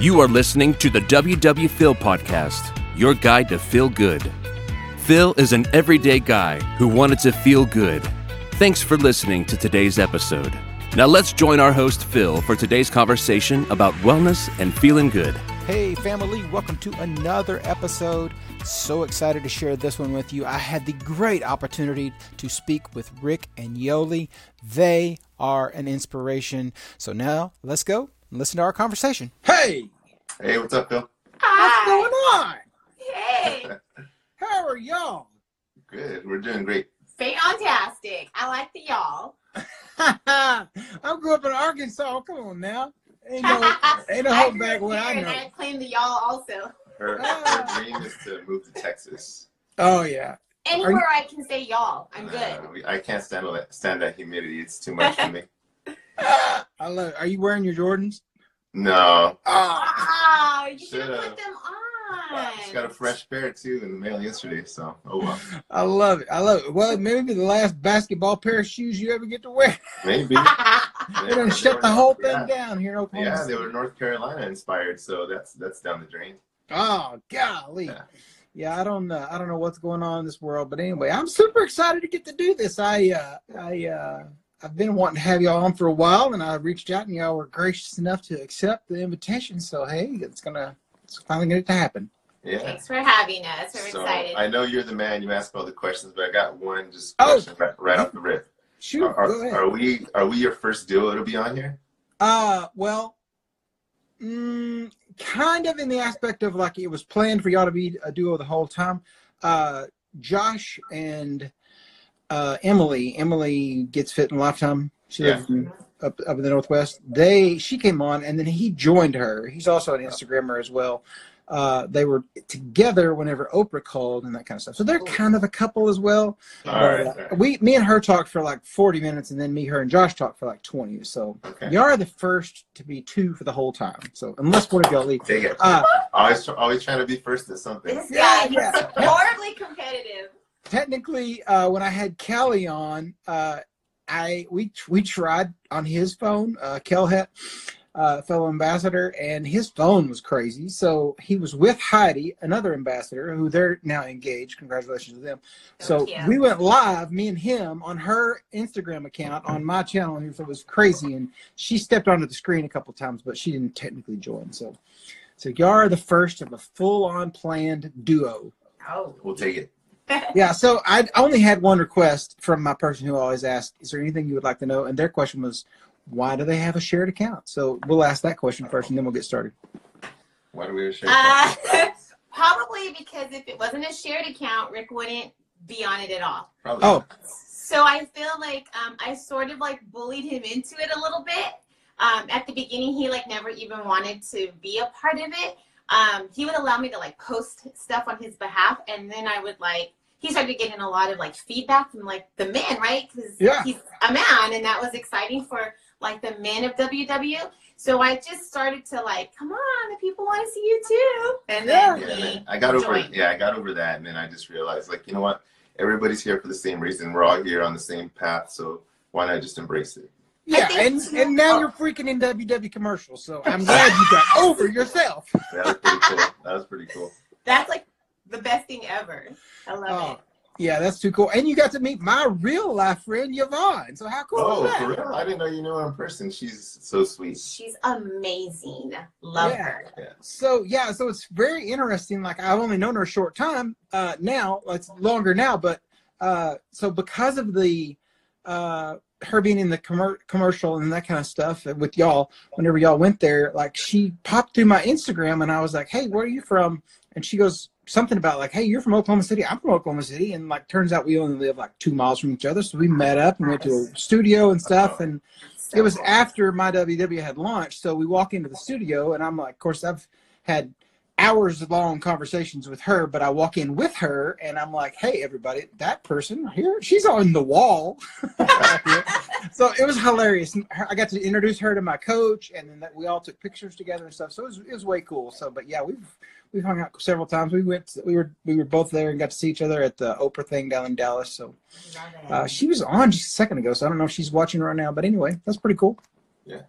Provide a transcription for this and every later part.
You are listening to the WW Phil podcast, your guide to feel good. Phil is an everyday guy who wanted to feel good. Thanks for listening to today's episode. Now let's join our host Phil for today's conversation about wellness and feeling good. Hey, family, welcome to another episode. So excited to share this one with you. I had the great opportunity to speak with Rick and Yoli. They are an inspiration. So now let's go and listen to our conversation. Hey, Hey, what's up, Phil? what's Hi. going on? Hey. How are y'all? Good. We're doing great. Fantastic. I like the y'all. I grew up in Arkansas. Come on now. Ain't no, ain't no I holding back up what I here know. And I claim the y'all also. Her, her dream is to move to Texas. Oh, yeah. Anywhere I can say y'all, I'm good. Uh, I can't stand that stand that humidity. It's too much for me. I love it. Are you wearing your Jordans? No. Ah. Oh, you should have Should've. put them Just on. got a fresh pair too in the mail yesterday. So oh well. I love it. I love it. Well, maybe the last basketball pair of shoes you ever get to wear. Maybe. They're gonna shut the whole thing yeah. down here in Oklahoma. Yeah, they were North Carolina inspired, so that's that's down the drain. Oh golly. Yeah. Yeah, I don't know. I don't know what's going on in this world, but anyway, I'm super excited to get to do this. I uh I uh I've been wanting to have y'all on for a while and I reached out and y'all were gracious enough to accept the invitation. So hey, it's gonna it's finally gonna to happen. Yeah. Thanks for having us. We're So excited. I know you're the man. You ask all the questions, but I got one just Oh. question right, right off the rip. Shoot, Are, go are, ahead. are we are we your first duo to be on here? Uh, well, mm, kind of in the aspect of like it was planned for y'all to be a duo the whole time. Uh, Josh and uh, Emily. Emily gets fit in Lifetime. She Yeah. lives in, up up in the Northwest. They she came on and then he joined her. He's also an Instagrammer as well. Uh, they were together whenever Oprah called and that kind of stuff. So they're kind of a couple as well. All But, right. uh, all right. we, me and her talked for like 40 minutes, and then me, her, and Josh talked for like 20. So Okay. you are the first to be two for the whole time. So unless one of y'all leave. Take it. Uh, always, always trying to be first at something. this Yeah, guy yeah. is horribly competitive. Technically, uh, when I had Kelly on, uh, I we we tried on his phone, uh, Kelhet, uh, fellow ambassador, and his phone was crazy. So he was with Heidi, another ambassador, who they're now engaged. Congratulations to them. So Thank you. we went live, me and him, on her Instagram account on my channel, and it was crazy. And she stepped onto the screen a couple times, but she didn't technically join. So, so y'all are the first of a full-on planned duo. Oh. We'll take it. Yeah, so I only had one request from my person who always asked, "Is there anything you would like to know?" And their question was, "Why do they have a shared account?" So we'll ask that question first, and then we'll get started. Why do we share? Uh, probably because if it wasn't a shared account, Rick wouldn't be on it at all. Probably. Oh, So I feel like um, I sort of like bullied him into it a little bit. Um, at the beginning, he like never even wanted to be a part of it. Um, he would allow me to like post stuff on his behalf, and then I would like he started getting a lot of like feedback from like the men, right? Because Yeah. he's a man, and that was exciting for like the men of WW. So I just started to like, come on, the people want to see you too. And then Yeah, he man. I got over. Yeah, I got over that, and then I just realized, like, you know what? Everybody's here for the same reason. We're all here on the same path, so why not just embrace it? Yeah, and and now you're freaking in WW commercials. So I'm glad you got over yourself. That was pretty cool. That was pretty cool. That's like the best thing ever. I love Oh, it. yeah, that's too cool. And you got to meet my real life friend Yvonne. So how cool Oh, is that? for real? I didn't know you knew her in person. She's so sweet. She's amazing. Love Yeah. her. So yeah, so it's very interesting. Like I've only known her a short time uh, now. It's longer now, but uh, so because of the uh, her being in the commer- commercial and that kind of stuff with y'all, whenever y'all went there, like she popped through my Instagram and I was like, "Hey, where are you from?" And she goes something about like, "Hey, you're from Oklahoma City. I'm from Oklahoma City." And like, turns out we only live like two miles from each other, so we met up and went to a studio and stuff and it was after my WW had launched. So we walk into the studio, and I'm like, of course, I've had hours long conversations with her, but I walk in with her, and I'm like, hey, everybody, that person here, she's on the wall. so it was hilarious. I got to introduce her to my coach, and then we all took pictures together and stuff. So it was, it was way cool. So, but yeah, we've we've hung out several times. We went, we were we were both there and got to see each other at the Oprah thing down in Dallas. So uh, she was on just a second ago, so I don't know if she's watching right now. But anyway, that's pretty cool. Just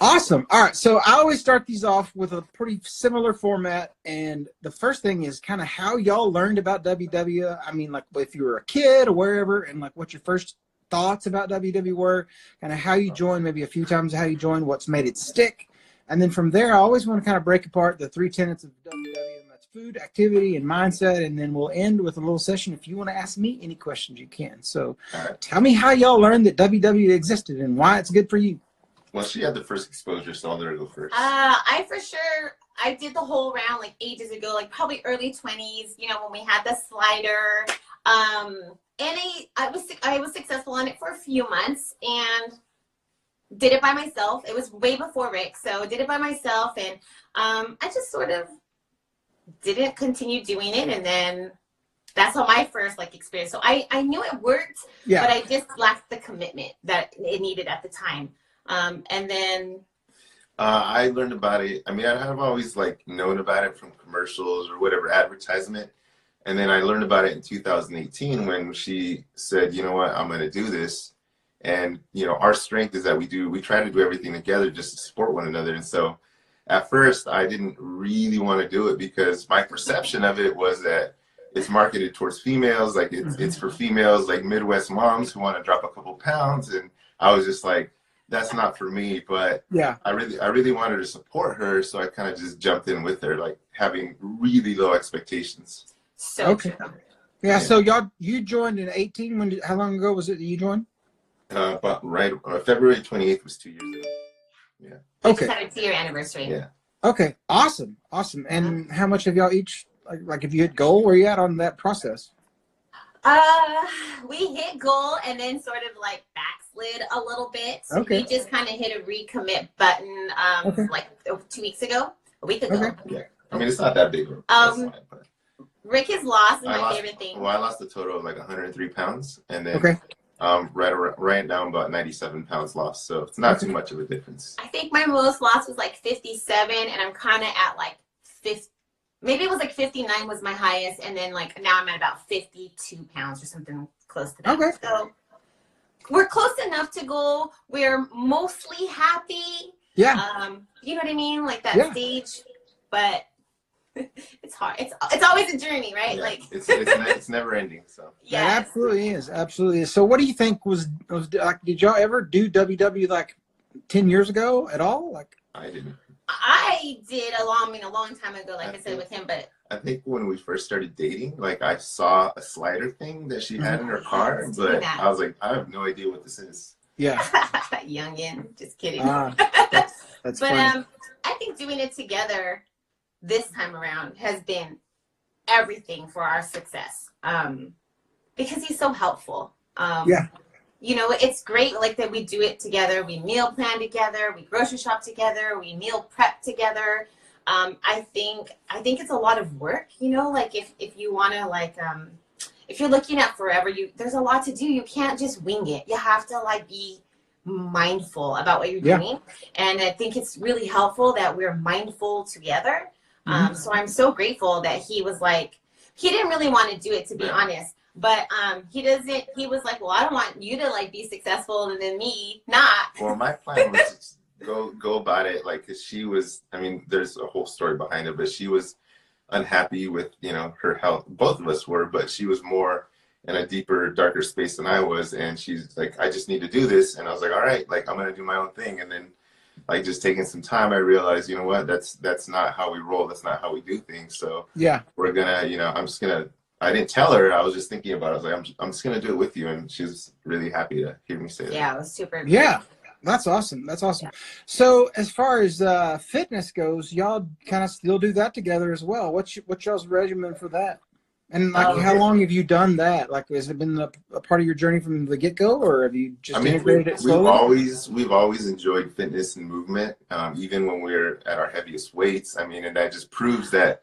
Awesome. All right. So I always start these off with a pretty similar format. And the first thing is kind of how y'all learned about WW. I mean, like if you were a kid or wherever, and like what your first thoughts about WW were, kind of how you joined, maybe a few times how you joined, what's made it stick. And then from there, I always want to kind of break apart the three tenets of WW, and that's food, activity, and mindset. And then we'll end with a little session. If you want to ask me any questions, you can. So tell me how y'all learned that WW existed and why it's good for you. Well, she had the first exposure, so I'll let her go first. Uh, I for sure I did the whole round like ages ago, like probably early twenties. You know when we had the slider, um, and I I was I was successful on it for a few months and did it by myself. It was way before Rick, so did it by myself, and um, I just sort of didn't continue doing it, and then that's how my first like experience. So I I knew it worked, Yeah. but I just lacked the commitment that it needed at the time. Um, and then Uh, I learned about it. I mean, I have always like known about it from commercials or whatever advertisement, and then I learned about it in 2018 when she said, "You know what? I'm going to do this." And you know, our strength is that we do. We try to do everything together just to support one another. And so, at first, I didn't really want to do it because my perception of it was that it's marketed towards females, like it's it's for females, like Midwest moms who want to drop a couple pounds. And I was just like, that's not for me. But Yeah. I really, I really wanted to support her, so I kind of just jumped in with her, like having really low expectations. so Okay. Yeah, Yeah. so y'all you joined in 18 when did, how long ago was it that you joined? Uh, but right, uh, February 28th was two years ago. yeah Okay. just had a two-year anniversary. Yeah. Okay. Awesome. Awesome. And how much have y'all each like like if you hit goal, where you at on that process? Uh, we hit goal and then sort of like backslid a little bit. Okay. We just kind of hit a recommit button um Okay. like two weeks ago, a week ago. Okay. I mean, it's not that big. That's Um, fine, but- Rick is lost I my lost- favorite thing. Well, I lost a total of like 103 pounds, and then Okay. um, right around, right down about 97 pounds lost. So it's not too much of a difference. I think my most loss was like 57, and I'm kind of at like 50. Maybe it was like 59 was my highest, and then like now I'm at about 52 pounds or something close to that. Okay. So we're close enough to goal. We're mostly happy. Yeah. Um, you know what I mean? Like that Yeah. stage, but it's hard. It's it's always a journey, right? Yeah, Like it's it's, ne- it's never ending. So Yeah, yeah. absolutely is. Absolutely is. So what do you think was was like did y'all ever do WW like 10 years ago at all? Like I didn't. I did a long, I mean, a long time ago, like I said with him, but I think when we first started dating, like I saw a slider thing that she had in her car, I've but that. I was like, I have no idea what this is. yeah. youngin, just kidding. Ah, that's that's but funny. um, I think doing it together this time around has been everything for our success. Um, because he's so helpful. Um, Yeah. You know, it's great like that we do it together. We meal plan together. We grocery shop together. We meal prep together. Um, I think I think it's a lot of work. You know, like if if you want to like um, if you're looking at forever, you there's a lot to do. You can't just wing it. You have to like be mindful about what you're Yeah. doing. And I think it's really helpful that we're mindful together. Um, so I'm so grateful that he was like, he didn't really want to do it to be honest, but um, he doesn't. He was like, well, I don't want you to like be successful and then me not. Well, my plan was go go about it like 'cause she was. I mean, there's a whole story behind it, but she was unhappy with you know her health. Both of us were, but she was more in a deeper, darker space than I was, and she's like, I just need to do this, and I was like, all right, like I'm gonna do my own thing, and then like just taking some time, I realized, you know what, that's that's not how we roll. That's not how we do things. So yeah. we're gonna, you know, I'm just gonna. I didn't tell her. I was just thinking about it. I was like, I'm, I'm just gonna do it with you, and she's really happy to hear me say that. Yeah, it was super. Yeah. That's awesome. That's awesome. So as far as uh fitness goes, y'all kind of still do that together as well. What's y- what's y'all's regimen for that? And like, Um, how long have you done that? Like, has it been a, a part of your journey from the get go, or have you just I mean, integrated we, it we've always we've always enjoyed fitness and movement, um, even when we're at our heaviest weights. I mean, and that just proves that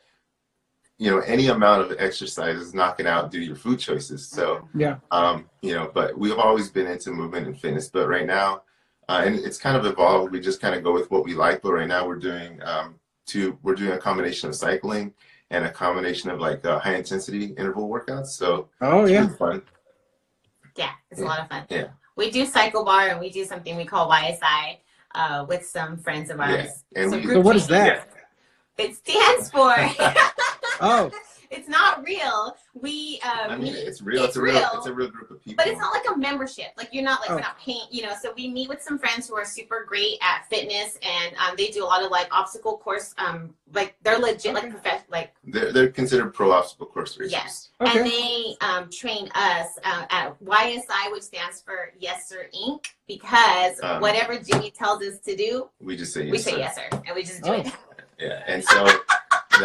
you know any amount of exercise is not going to outdo your food choices. So yeah. um, you know, but we've always been into movement and fitness. But right now, uh, and it's kind of evolved. We just kind of go with what we like. But right now, we're doing um, two. We're doing a combination of cycling and a combination of like uh, high intensity interval workouts. So Oh it's yeah. really fun. Yeah, it's a lot of fun. Yeah. We do CycleBar and we do something we call YSI. uh, with some friends of ours Yeah, ours. and Some we- So what is training. that? It stands for. Oh, it's not real. We um, I mean, meet- it's real. It's, it's a real. real. It's a real group of people. but it's not like a membership. Like you're not like Oh. we're not paying. You know, so we meet with some friends who are super great at fitness, and um, they do a lot of like obstacle course. Um, like they're legit like Okay. professional like They're, they're considered pro obstacle course racers. Yes. Okay. And they um, train us uh, at YSI, which stands for Yes Sir Inc. Because Um, whatever Jimmy tells us to do, We just say yes. we say sir. yes sir, and we just do Oh. it. Yeah, and so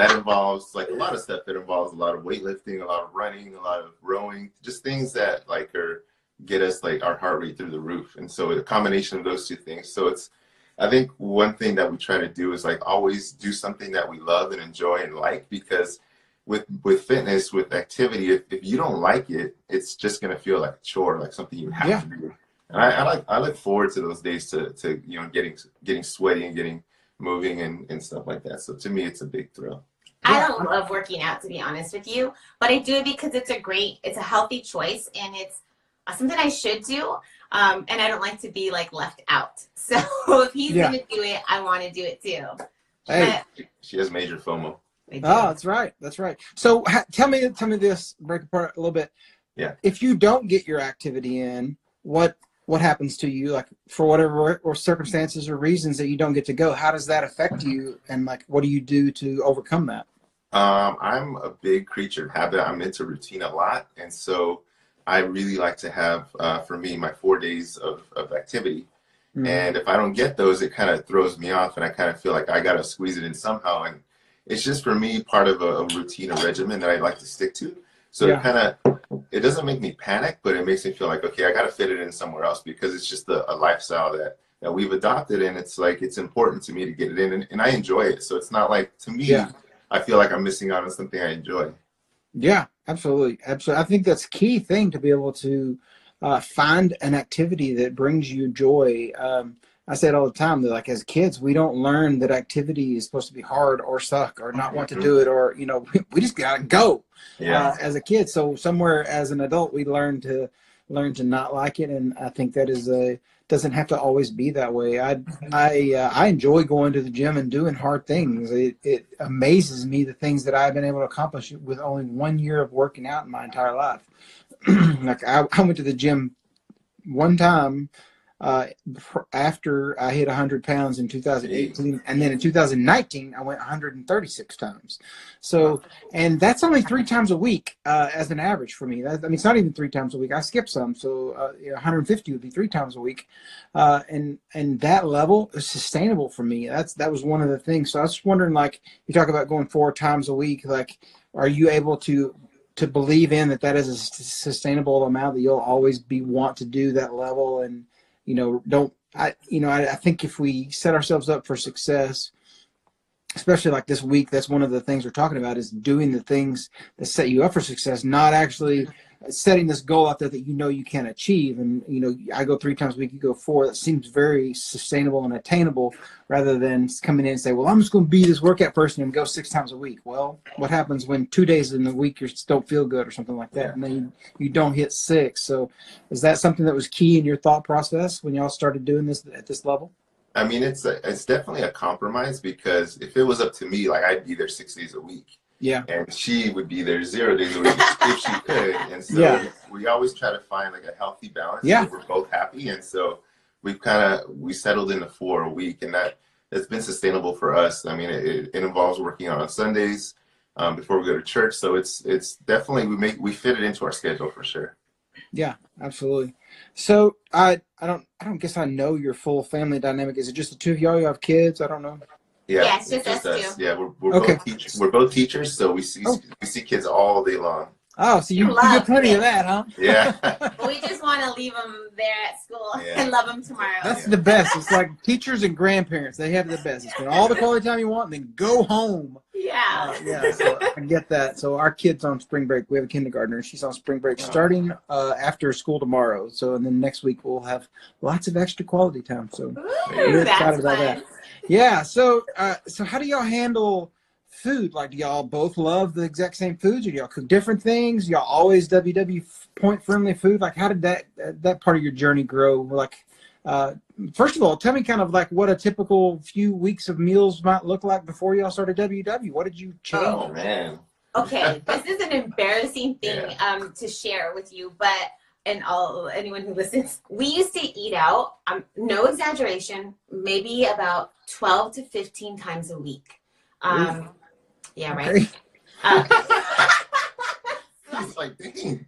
that involves like a lot of stuff. that involves a lot of weightlifting, a lot of running, a lot of rowing, just things that like are get us like our heart rate through the roof. And so a combination of those two things. So it's I think one thing that we try to do is like always do something that we love and enjoy and like because with with fitness, with activity, if, if you don't like it, it's just gonna feel like a chore, like something you have Yeah. to do. And I, I like I look forward to those days to to you know getting getting sweaty and getting moving and, and stuff like that. So to me, it's a big thrill. I don't love working out to be honest with you, but I do it because it's a great, it's a healthy choice, and it's uh, something I should do. Um, and I don't like to be like left out. So if he's Yeah. gonna do it, I want to do it too. hey. But She has major FOMO. Oh, that's right. That's right. So ha- tell me, tell me this. Break apart a little bit. Yeah. If you don't get your activity in, what what happens to you? Like for whatever or circumstances or reasons that you don't get to go, how does that affect you? And like, what do you do to overcome that? Um, I'm a big creature of habit. I'm into routine a lot, and so I really like to have, uh, for me, my four days of, of activity. Mm. And if I don't get those, it kind of throws me off, and I kind of feel like I gotta squeeze it in somehow. And it's just for me part of a, a routine, a regimen that I like to stick to. So Yeah. it kind of it doesn't make me panic, but it makes me feel like okay, I gotta fit it in somewhere else because it's just a, a lifestyle that that we've adopted, and it's like it's important to me to get it in, and, and I enjoy it. So it's not like to me, Yeah. I feel like I'm missing out on something I enjoy. Yeah, absolutely, absolutely. I think that's key thing to be able to uh, find an activity that brings you joy. Um, I say it all the time that like as kids, we don't learn that activity is supposed to be hard or suck or not want to do it or you know we just gotta go uh, as a kid. So somewhere as an adult, we learn to learn to not like it, and I think that is a doesn't have to always be that way. I I uh, I enjoy going to the gym and doing hard things. It it amazes me the things that I've been able to accomplish with only one year of working out in my entire life. like I, I went to the gym one time uh, after I hit 100 pounds in 2018, and then in 2019 I went 136 times. So, and that's only three times a week uh, as an average for me. That, I mean, it's not even three times a week. I skip some, so uh, you know, 150 would be three times a week, uh, and and that level is sustainable for me. That's that was one of the things. So I was wondering, like, you talk about going four times a week. Like, are you able to to believe in that that is a sustainable amount that you'll always be want to do that level and you know don't i you know I, I think if we set ourselves up for success especially like this week that's one of the things we're talking about is doing the things that set you up for success not actually setting this goal out there that you know you can achieve. And you know i go three times a week you go four that seems very sustainable and attainable rather than coming in and say well i'm just going to be this workout person and go six times a week. Well what happens when two days in the week you don't feel good or something like that? And then you, you don't hit six. So is that something that was key in your thought process when y'all started doing this at this level? I mean, it's a, it's definitely a compromise because if it was up to me, like I'd be there six days a week, yeah and she would be there zero days a week if she could. And so Yeah. we always try to find like a healthy balance. Yeah. we're both happy, and so we've kind of we settled into four a week, and that it's been sustainable for us. I mean, it, it involves working out on Sundays um, before we go to church, so it's it's definitely we make we fit it into our schedule for sure. Yeah, absolutely. So I I don't I don't guess I know your full family dynamic. Is it just the two of y'all? You have kids? I don't know. Yeah, Yeah, it's just us two. Yeah, we're, we're Okay. both teachers. We're both teachers, so we see Oh. we see kids all day long. Oh, so you, you Love get plenty it. of that, huh? Yeah. We just want to leave them there at school Yeah. and love them tomorrow. That's the best. It's like teachers and grandparents. They have the best. You spend all the quality time you want, and then go home. yeah. Uh, yeah, so I get that. So our kid's on spring break. We have a kindergartner. She's on spring break starting uh, after school tomorrow. So and then next week we'll have lots of extra quality time. So Ooh, We're excited about fun. that. Yeah. So uh, so how do y'all handle food? Like, do y'all both love the exact same foods, or do y'all cook different things? Y'all always WW point friendly food? Like, how did that that part of your journey grow? Like, Uh, first of all, tell me kind of like what a typical few weeks of meals might look like before y'all started WW. What did you change? Oh man. Okay, this is an embarrassing thing Yeah. um, to share with you, but and all anyone who listens, we used to eat out. Um, no exaggeration, maybe about twelve to fifteen times a week. Um, yeah, right. Okay. Uh, It's like, dang.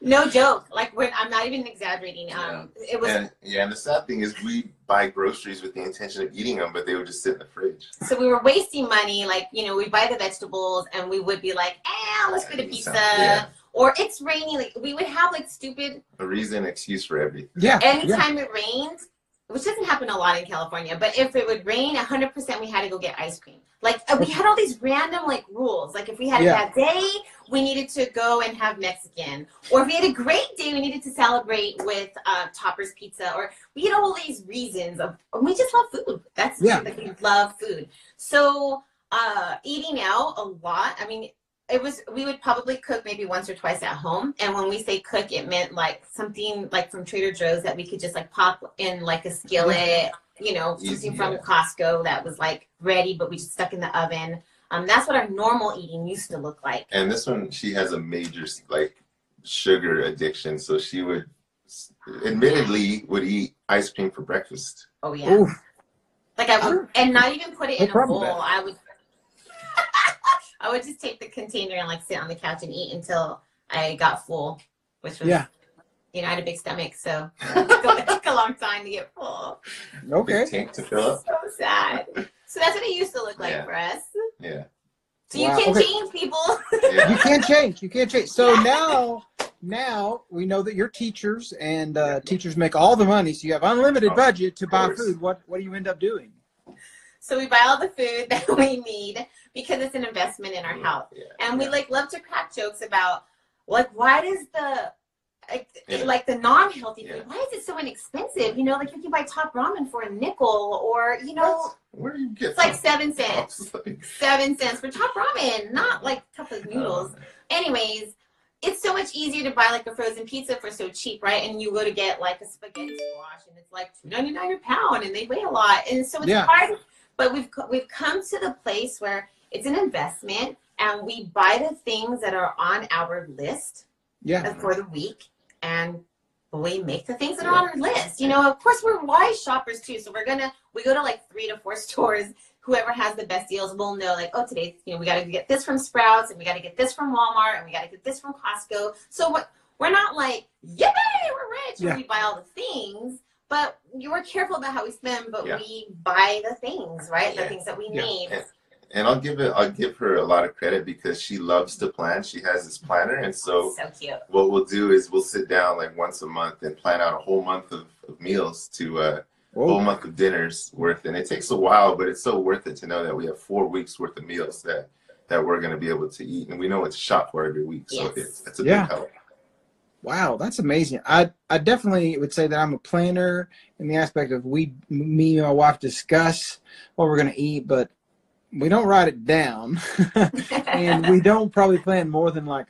no joke. Like when I'm not even exaggerating. Um, it was And yeah, and the sad thing is we buy groceries with the intention of eating them, but they would just sit in the fridge. so we were wasting money. Like you know, we buy the vegetables and we would be like, "Ah, let's get a Yeah, pizza." yeah. Or it's raining. Like we would have like stupid A reason, excuse for everything. Yeah. yeah. anytime it rained, which doesn't happen a lot in California, but if it would rain, 100% we had to go get ice cream. Like uh, we had all these random like rules. Like if we had a Yeah. bad day, we needed to go and have Mexican. Or if we had a great day, we needed to celebrate with uh, Topper's Pizza. Or we had all these reasons of we just love food. That's Yeah. like we love food. So uh, eating out a lot. I mean, it was we would probably cook maybe once or twice at home. And when we say cook it meant like something like from trader joe's that we could just like pop in like a skillet you know Easy, something from yeah. costco that was like ready but we just stuck in the oven. Um, that's what our normal eating used to look like. And this one, she has a major like sugar addiction, so she would, admittedly, would eat ice cream for breakfast. oh yeah. Oof. like i would and not even put it No in a bowl. i would i would just take the container and like sit on the couch and eat until i got full which was Yeah. you know i had a big stomach so it took a long time to get full Okay. Big tank to fill up. so sad. So that's what it used to look like Yeah. for us. Yeah. So you Wow, can okay. change people. You can't change. You can't change. So now, now we know that you're teachers, and uh, teachers make all the money. So you have unlimited budget to buy food. What What do you end up doing? So we buy all the food that we need because it's an investment in our mm, health. Yeah. And we like love to crack jokes about like why does the like, like the non-healthy food why is it so inexpensive? You know like you can buy top ramen for a nickel or you know Where do you get it's like seven cents. like- seven cents for top ramen not like a cup of noodles. Uh. Anyways it's so much easier to buy like a frozen pizza for so cheap right? And you go to get like a spaghetti squash and it's like two ninety nine a pound and they weigh a lot. And so it's Yeah. hard but we've we've come to the place where it's an investment and we buy the things that are on our list Yeah. for the week and we make the things that are on our list. You know of course we're wise shoppers too. So we're gonna we go to like three to four stores. Whoever has the best deals will know like oh today you know we got to get this from sprouts and we got to get this from walmart and we got to get this from costco. So we're, we're not like yay we're rich Yeah. and we buy all the things but you we're careful about how we spend but Yeah. we buy the things right the things that we Yeah. need Yeah. And I'll give it. I'll give her a lot of credit because she loves to plan. She has this planner, and so so cute what we'll do is we'll sit down like once a month and plan out a whole month of, of meals to uh, a whole month of dinners worth. And it takes a while, but it's so worth it to know that we have four weeks worth of meals that that we're going to be able to eat, and we know it's shot for every week. So Yes. it's it's a Yeah. big help. Wow, that's amazing. I I definitely would say that I'm a planner in the aspect of we, me and my wife discuss what we're gonna eat, but we don't write it down, and we don't probably plan more than like,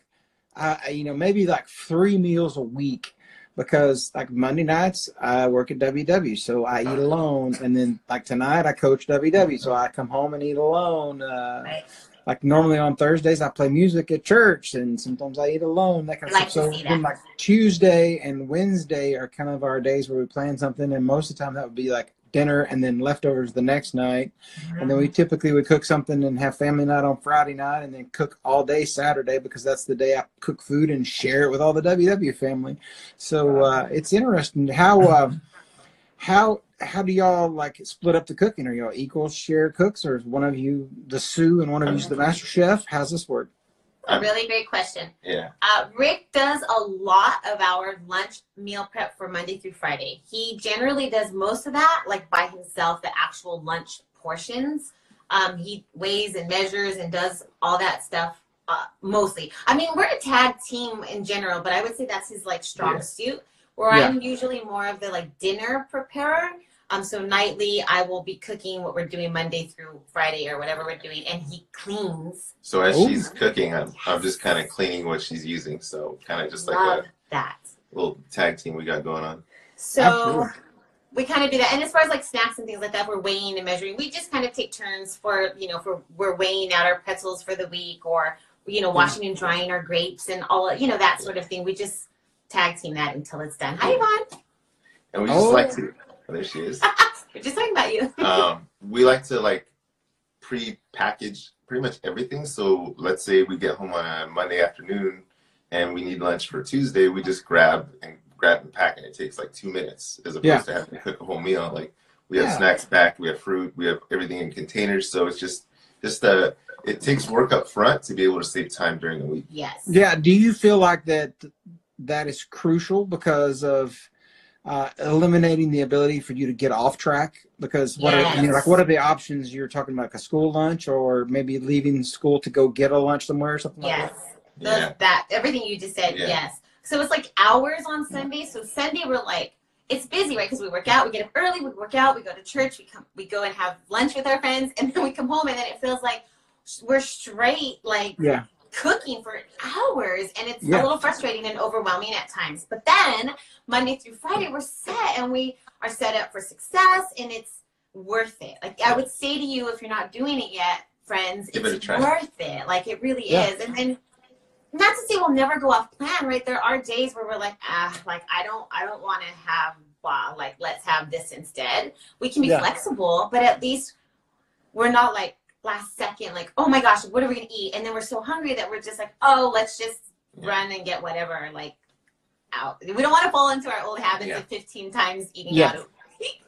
uh, you know, maybe like three meals a week, because like Monday nights I work at WW, so I eat alone, and then like tonight I coach WW, so I come home and eat alone. Uh. Like normally on Thursdays I play music at church and sometimes I eat alone, that kind of Like stuff. So then like Tuesday and Wednesday are kind of our days where we plan something and most of the time that would be like dinner and then leftovers the next night. And then we typically would cook something and have family night on Friday night and then cook all day Saturday because that's the day I cook food and share it with all the WW family. So uh, it's interesting how uh, how how do y'all like split up the cooking? Are y'all equal share cooks, or is one of you the sous and one of you's the master chef? How's this work? a really great question Yeah. Uh, Rick does a lot of our lunch meal prep for Monday through Friday. He generally does most of that like by himself, the actual lunch portions. Um, he weighs and measures and does all that stuff uh, mostly. I mean, we're a tag team in general, but I would say that's his like strong Yeah. suit. Where Yeah. I'm usually more of the like dinner preparer. Um, so nightly, I will be cooking what we're doing Monday through Friday or whatever we're doing, and he cleans. So as Ooh. she's cooking, I'm I'm just kind of cleaning what she's using. So kind of just like a that. little tag team we got going on. So Absolutely. we kind of do that. And as far as like snacks and things like that, we're weighing and measuring. We just kind of take turns for, you know, for we're weighing out our pretzels for the week or, you know, washing and drying our grapes and all, you know, that sort of thing. We just tag team that until it's done. Hi, Yvonne. And we just Oh. like to. Oh, there she is. We're just talking about you. um, we like to like pre-package pretty much everything. So let's say we get home on a Monday afternoon and we need lunch for Tuesday, we just grab and grab and pack, and it takes like two minutes as opposed Yeah. to having to cook a whole meal. Like we have Yeah. snacks back, we have fruit, we have everything in containers. So it's just just uh it takes work up front to be able to save time during the week. Yes. Yeah. Do you feel like that that is crucial because of uh, eliminating the ability for you to get off track? Because what are, I mean, Yes. like what are the options you're talking about? Like a school lunch or maybe leaving school to go get a lunch somewhere or something like Yes. that? Those- Yeah. That everything you just said, Yeah. yes. So it's like hours on Sunday. So Sunday we're like, it's busy, right? Because we work out, we get up early, we work out, we go to church, we come, we go and have lunch with our friends, and then we come home, and then it feels like we're straight like Yeah. Cooking for hours, and it's Yeah. a little frustrating and overwhelming at times. But then Monday through Friday we're set, and we are set up for success, and it's worth it. Like I would say to you, if you're not doing it yet, friends, Give it a it's try. worth it. Like it really Yeah. is, and then not to say we'll never go off plan, right? There are days where we're like, ah, like I don't, I don't want to have, blah, like let's have this instead. We can be Yeah. flexible, but at least we're not like last second, like, oh my gosh, what are we gonna eat? And then we're so hungry that we're just like, oh, let's just Yeah. run and get whatever, like out. We don't want to fall into our old habits Yeah. of 15 times eating Yeah. out.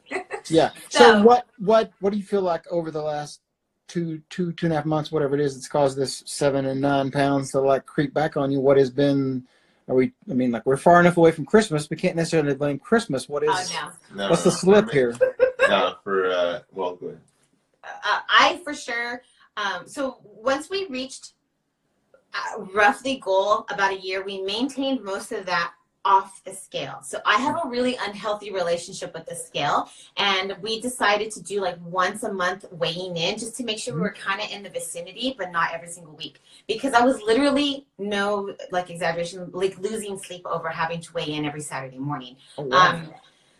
Yeah. So, So- what what what do you feel like over the last two two two and a half months, whatever it is, that's caused this seven and nine pounds to like creep back on you? What has been? Are we? I mean, like we're far enough away from Christmas. We can't necessarily blame Christmas. What is? oh no. No, What's the for slip me- here? No, for uh well go ahead. Uh, I for sure. Um, so once we reached uh, roughly goal about a year, we maintained most of that off the scale. So I have a really unhealthy relationship with the scale, and we decided to do like once a month weighing in just to make sure we were kind of in the vicinity, but not every single week because I was literally no like exaggeration, like losing sleep over having to weigh in every Saturday morning. Oh, wow. Um,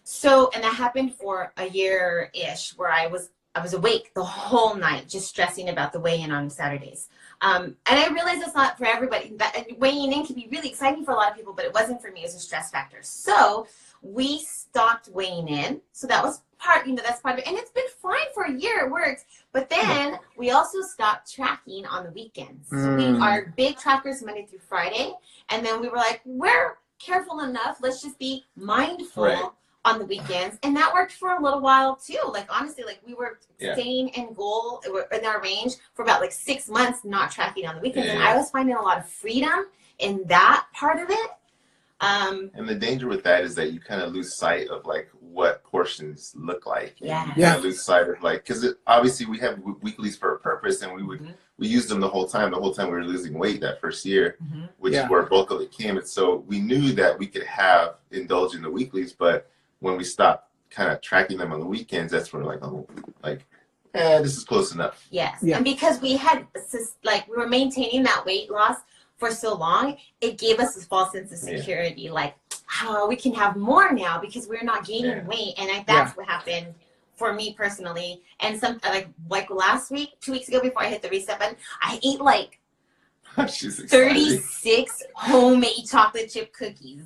so, and that happened for a year ish where I was I was awake the whole night just stressing about the weigh in on Saturdays. Um, and I realized it's not for everybody. That weighing in can be really exciting for a lot of people, but it wasn't for me. It was a stress factor. So we stopped weighing in. So that was part, you know, that's part of it. And it's been fine for a year. It works. But then we also stopped tracking on the weekends. So we Mm. are big trackers Monday through Friday. And then we were like, we're careful enough. Let's just be mindful Right. On the weekends. And that worked for a little while too. Like honestly, like we were Yeah. staying in goal in our range for about like six months, not tracking on the weekends. And Yeah. I was finding a lot of freedom in that part of it. Um, And the danger with that is that you kind of lose sight of like what portions look like. Yeah. Yeah. lose sight of like because obviously we have weeklies for a purpose, and we would Mhm. we used them the whole time. The whole time we were losing weight that first year, which Yeah. is where bulk of it came. And so we knew that we could have indulge in the weeklies, but when we stopped kind of tracking them on the weekends, that's when we're like, oh, like, eh, this is close enough. Yes. Yeah. And because we had like we were maintaining that weight loss for so long, it gave us a false sense of Yeah. security. Like, oh, we can have more now because we're not gaining Yeah. weight. And I, that's what happened for me personally. And some like like last week, two weeks ago before I hit the reset button, I ate like She's 36 homemade chocolate chip cookies.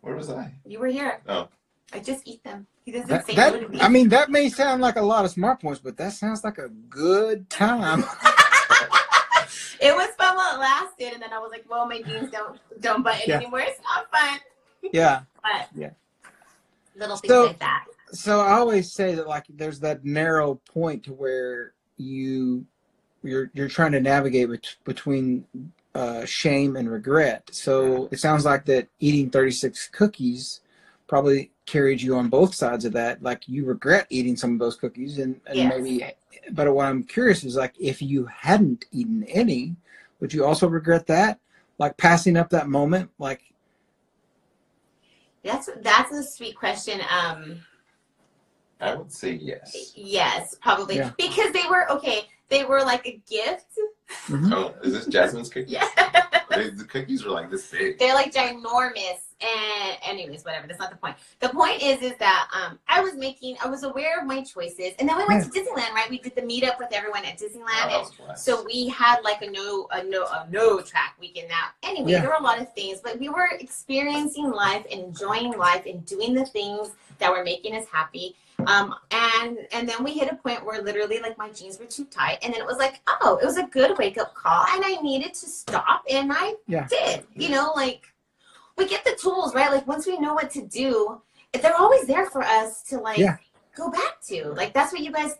Where was I? You were here. Oh. I just eat them. He doesn't That, say that- no to me. I mean, that may sound like a lot of smart points, but that sounds like a good time. it was fun while it lasted, and then I was like, "Well, my jeans don't don't button Yeah. anymore. It's not fun." yeah. But Yeah. little things So- like that. So I always say that like there's that narrow point to where you you're you're trying to navigate bet- between uh, shame and regret. So it sounds like that eating 36 cookies probably carried you on both sides of that. Like you regret eating some of those cookies, and, and Yes. maybe. But what I'm curious is like if you hadn't eaten any, would you also regret that? Like passing up that moment, like That's that's a sweet question. Um, I would say yes. yes, probably Yeah. because they were okay. They were like a gift. mhm. Oh, is this Jasmine's cookies? Yeah, They- the cookies were like this big. they're like ginormous and anyways, whatever. That's not the point. The point is, is that um, I was making, I was aware of my choices, and then we went to Disneyland. Right, we did the meetup with everyone at Disneyland, Oh, and so we had like a no, a no, a no track weekend. Now, anyway, Yeah. there were a lot of things, but we were experiencing life and enjoying life and doing the things that were making us happy. Um, and and then we hit a point where literally like my jeans were too tight, and then it was like, oh, it was a good wake up call, and I needed to stop, and I Yeah. did. You know, like we get the tools right. Like once we know what to do, they're always there for us to like Yeah. go back to. Like that's what you guys,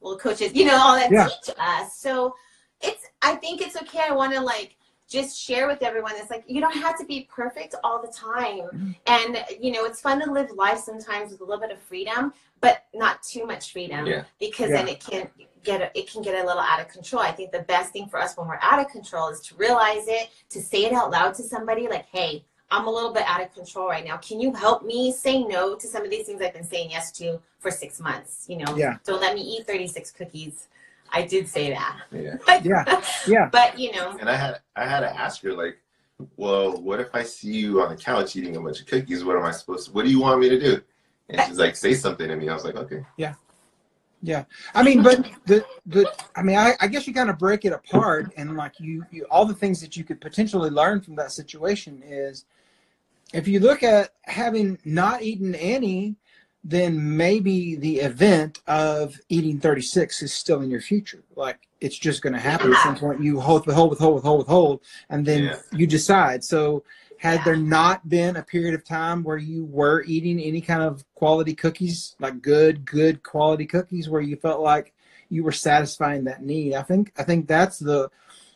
well, coaches, you know, all that Yeah. teach us. So it's. I think it's okay. I want to like just share with everyone. It's like you don't have to be perfect all the time, Mhm. and you know, it's fun to live life sometimes with a little bit of freedom, but not too much freedom Yeah. because Yeah. then it can get a, it can get a little out of control. I think the best thing for us when we're out of control is to realize it, to say it out loud to somebody like, "Hey, I'm a little bit out of control right now. Can you help me say no to some of these things I've been saying yes to for 6 months, you know? Yeah. Don't let me eat 36 cookies." I did say that. Yeah. Yeah. Yeah. But, you know, And I had I had to ask her like, well, what if I see you on the couch eating a bunch of cookies? What am I supposed to? What do you want me to do? And she's like, say something to me. I was like, okay. Yeah. Yeah. I mean, but the the I mean, I, I guess you kind of break it apart, and like you, you, all the things that you could potentially learn from that situation is, if you look at having not eaten any, then maybe the event of eating 36 is still in your future. Like it's just going to happen at some point. You hold, withhold, withhold, withhold, withhold, and then Yeah. you decide. So, had there not been a period of time where you were eating any kind of quality cookies, like good, good quality cookies, where you felt like you were satisfying that need? I think I think that's the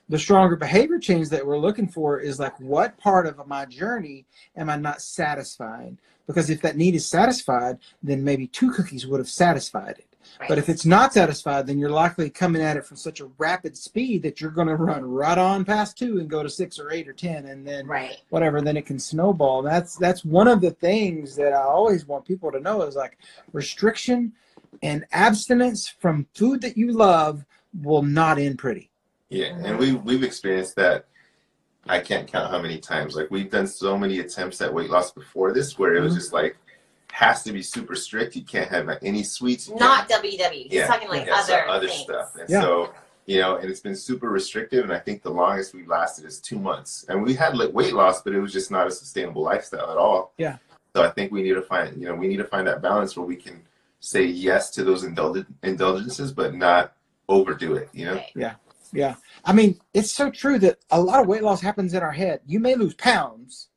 the stronger behavior change that we're looking for is like what part of my journey am I not satisfying? Because if that need is satisfied, then maybe two cookies would have satisfied it. But if it's not satisfied, then you're likely coming at it from such a rapid speed that you're going to run right on past two and go to six or eight or ten, and then right. whatever. Then it can snowball. That's that's one of the things that I always want people to know is like restriction and abstinence from food that you love will not end pretty. Yeah, and we we've experienced that. I can't count how many times. Like we've done so many attempts at weight loss before this, where it was Mhm. just like has to be super strict. You can't have any sweets. Not can't- WW. He's yeah, talking like yeah, so other, other things. stuff. And Yeah. so you know, and it's been super restrictive. And I think the longest we've lasted is two months. And we had like weight loss, but it was just not a sustainable lifestyle at all. Yeah. So I think we need to find, you know, we need to find that balance where we can say yes to those indulg- indulgences, but not overdo it. You know. Right. Yeah. I mean, it's so true that a lot of weight loss happens in our head. You may lose pounds,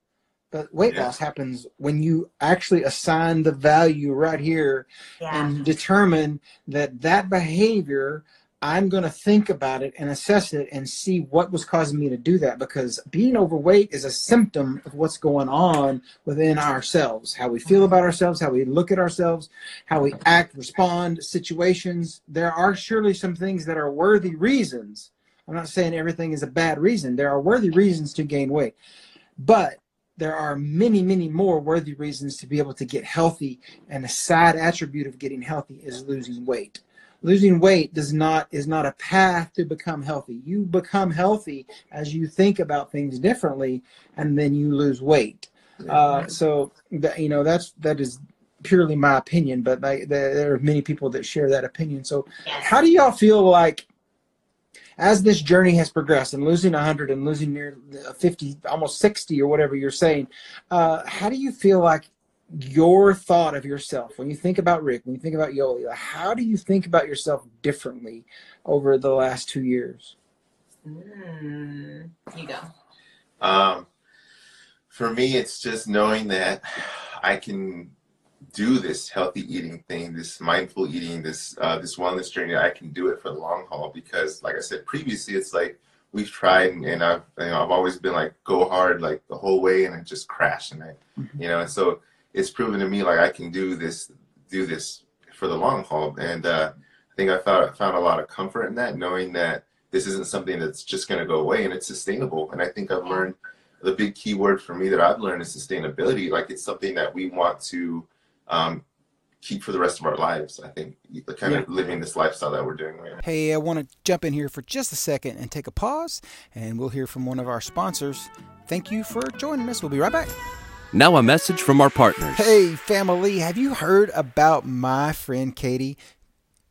but weight Yeah. loss happens when you actually assign the value right here Yeah. and determine that that behavior i'm going to think about it and assess it and see what was causing me to do that because being overweight is a symptom of what's going on within ourselves how we feel about ourselves how we look at ourselves how we act respond situations there are surely some things that are worthy reasons i'm not saying everything is a bad reason there are worthy reasons to gain weight but there are many, many more worthy reasons to be able to get healthy. And a side attribute of getting healthy is losing weight. Losing weight does not is not a path to become healthy. You become healthy as you think about things differently, and then you lose weight. Uh, so that, you know that's that is purely my opinion, but like, there, there are many people that share that opinion. So Yes. how do y'all feel like as this journey has progressed and losing 100 and losing near 50 almost 60 or whatever you're saying uh, how do you feel like your thought of yourself when you think about rick when you think about yoli how do you think about yourself differently over the last two years Mm, you go. Um, for me, it's just knowing that I can do this healthy eating thing, this mindful eating, this uh, this wellness journey. I can do it for the long haul because, like I said previously, it's like we've tried and, and I've you know I've always been like go hard like the whole way and it just crashed and I Mhm. you know and so it's proven to me like I can do this do this for the long haul and uh, I think I found found a lot of comfort in that knowing that this isn't something that's just going to go away and it's sustainable and I think I've learned the big key word for me that I've learned is sustainability like it's something that we want to um, keep for the rest of our lives I think the kind of living this lifestyle that we're doing right now. Hey, I want to jump in here for just a second and take a pause, and we'll hear from one of our sponsors. Thank you for joining us. We'll be right back. Now, a message from our partners. Hey, family, have you heard about my friend Katie?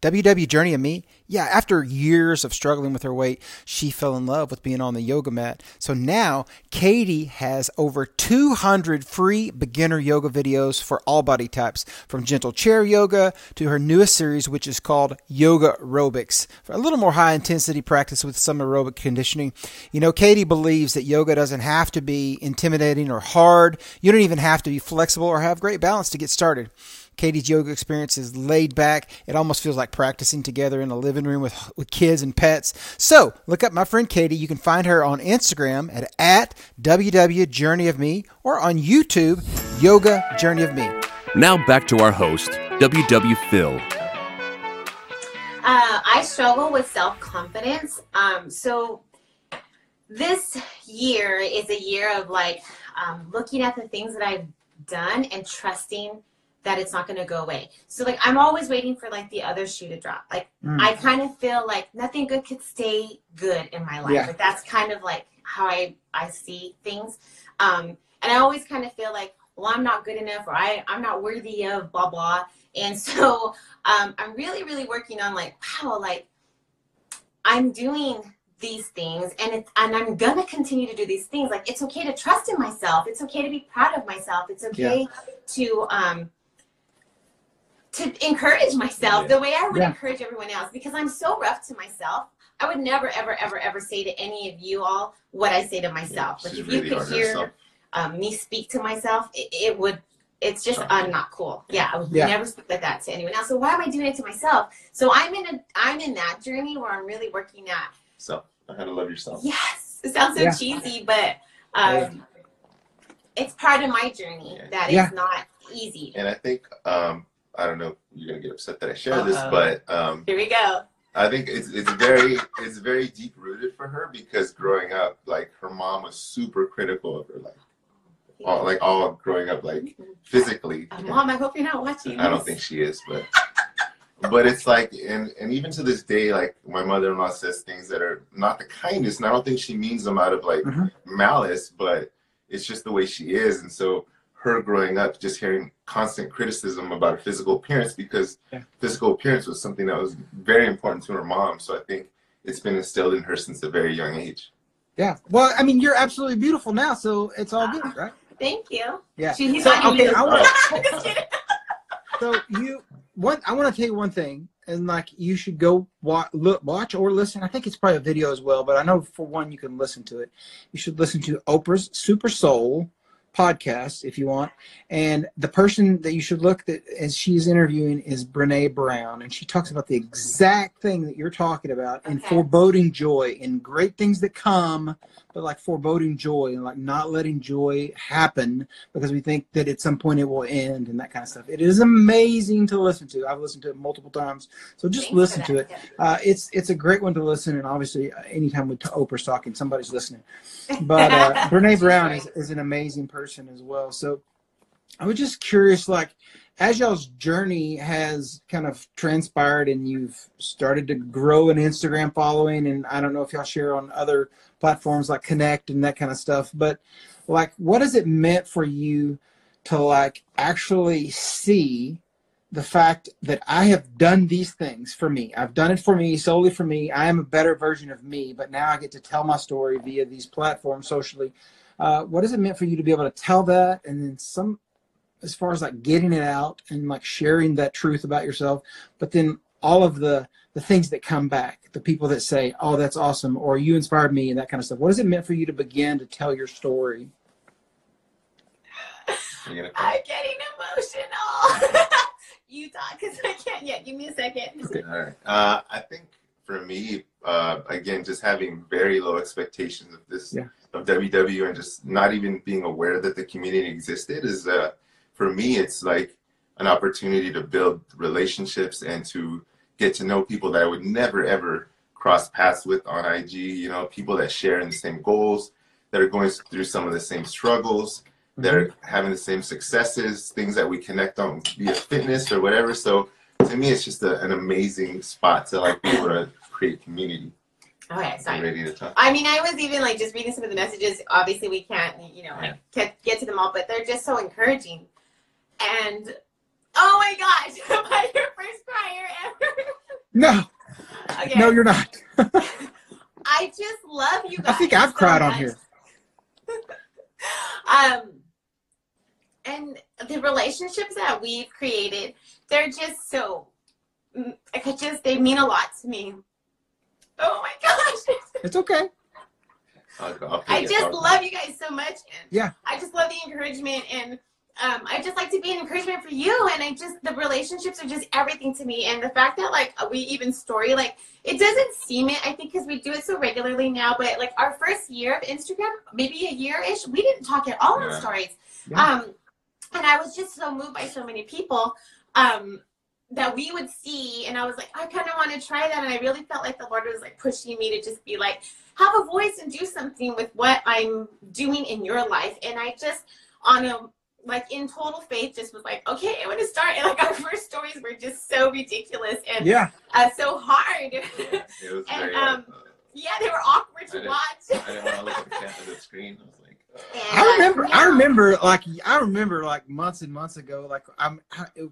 WW Journey of Me? Yeah, after years of struggling with her weight, she fell in love with being on the yoga mat. So now Katie has over 200 free beginner yoga videos for all body types, from gentle chair yoga to her newest series, which is called Yoga Aerobics, for a little more high intensity practice with some aerobic conditioning. You know, Katie believes that yoga doesn't have to be intimidating or hard. You don't even have to be flexible or have great balance to get started. Katie's yoga experience is laid back. It almost feels like practicing together in a living room with, with kids and pets. So look up my friend Katie. You can find her on Instagram at, at WW Journey of Me or on YouTube, Yoga Journey of Me. Now back to our host, WW Phil. Uh, I struggle with self confidence. Um, so this year is a year of like um, looking at the things that I've done and trusting that it's not going to go away. So like I'm always waiting for like the other shoe to drop. Like Mm. I kind of feel like nothing good could stay good in my life. Yeah. Like that's kind of like how I I see things. Um and I always kind of feel like well I'm not good enough or I I'm not worthy of blah blah. And so um I'm really really working on like wow like I'm doing these things and it's and I'm gonna continue to do these things. Like it's okay to trust in myself. It's okay to be proud of myself. It's okay to um to encourage myself the way I would Yeah. encourage everyone else because I'm so rough to myself. I would never ever ever ever say to any of you all what I say to myself. like She's if you could hear um, me speak to myself, it, it would. It's just uh, not cool. Yeah, I would Yeah. never speak like that to anyone else. So why am I doing it to myself? So I'm in a I'm in that journey where I'm really working at So how to love yourself. Yes, it sounds so Yeah. cheesy, but um, it's part of my journey Yeah. that is Yeah. not easy. And I think um, I don't know. You're gonna get upset that I share this, Uh-oh. but um, Here we go. I think it's it's very it's very deep rooted for her because growing up, like her mom was super critical of her, like all like all growing up, like physically. Uh, Mom, I hope you're not watching. I don't think she is, but but it's like and and even to this day, like my mother in law says things that are not the kindest, and I don't think she means them out of like Mhm. malice, but it's just the way she is. And so her growing up just hearing constant criticism about her physical appearance because Yeah. physical appearance was something that was very important to her mom. So I think it's been instilled in her since a very young age. Yeah. Well, I mean, you're absolutely beautiful now, so it's all good, right? Thank you. Yeah. She, he's So, not okay, I want I'm just kidding. so you one I want to tell you one thing, and like you should go watch, look, watch or listen. I think it's probably a video as well, but I know for one you can listen to it. You should listen to Oprah's Super Soul podcast if you want. And the person that you should look that as she's interviewing is Brene Brown, and she talks about the exact thing that you're talking about in Okay. foreboding joy and great things that come, but like foreboding joy and like not letting joy happen because we think that at some point it will end and that kind of stuff. It is amazing to listen to. I've listened to it multiple times, so just Thanks listen to it. Uh, it's it's a great one to listen, and obviously, anytime with Oprah's talking, somebody's listening. But uh, Brene Brown is, is an amazing person as well. So I was just curious, like, as y'all's journey has kind of transpired and you've started to grow an Instagram following, and I don't know if y'all share on other platforms like Connect and that kind of stuff, but like, what has it meant for you to like actually see the fact that I have done these things for me. I've done it for me, solely for me. I am a better version of me, but now I get to tell my story via these platforms socially. Uh, what has it meant for you to be able to tell that? And then some, as far as like getting it out and like sharing that truth about yourself, but then all of the, the things that come back, the people that say, oh, that's awesome, or you inspired me and that kind of stuff. What has it meant for you to begin to tell your story? I'm getting emotional. you talk because I can't yet. Give me a second. All right. Uh, I think for me, uh, again, just having very low expectations of this Yeah. Of WW and just not even being aware that the community existed is uh, for me, it's like an opportunity to build relationships and to get to know people that I would never ever cross paths with on IG. You know, people that share in the same goals, that are going through some of the same struggles, that are having the same successes, things that we connect on via fitness or whatever. So to me, it's just a, an amazing spot to like be able to create community. Okay, sorry. ready to talk. I mean, I was even like just reading some of the messages. Obviously, we can't, you know, like get, get to them all, but they're just so encouraging. And oh my gosh, am I your first crier ever? No, Okay. no, you're not. I just love you guys. I think I've so cried on here. um, and the relationships that we've created, they're just so, mm, I could just, they mean a lot to me. Oh my gosh. It's okay. I'll I'll I just out. love you guys so much. And Yeah. I just love the encouragement and um, I just like to be an encouragement for you. And I just, the relationships are just everything to me. And the fact that like we even story, like it doesn't seem it, I think, because we do it so regularly now. But like our first year of Instagram, maybe a year ish, we didn't talk at all Yeah. on stories. Yeah. Um, and I was just so moved by so many people. Um, that we would see and i was like i kind of want to try that and i really felt like the lord was like pushing me to just be like have a voice and do something with what i'm doing in your life and i just on a like in total faith just was like okay i want to start and like our first stories were just so ridiculous and Yeah. uh, so hard It was And, very. um, yeah they were awkward I to didn't- watch I didn't want to look at the, camera, the screen. I like, uh, I remember. I remember. Like I remember. Like months and months ago. Like I'm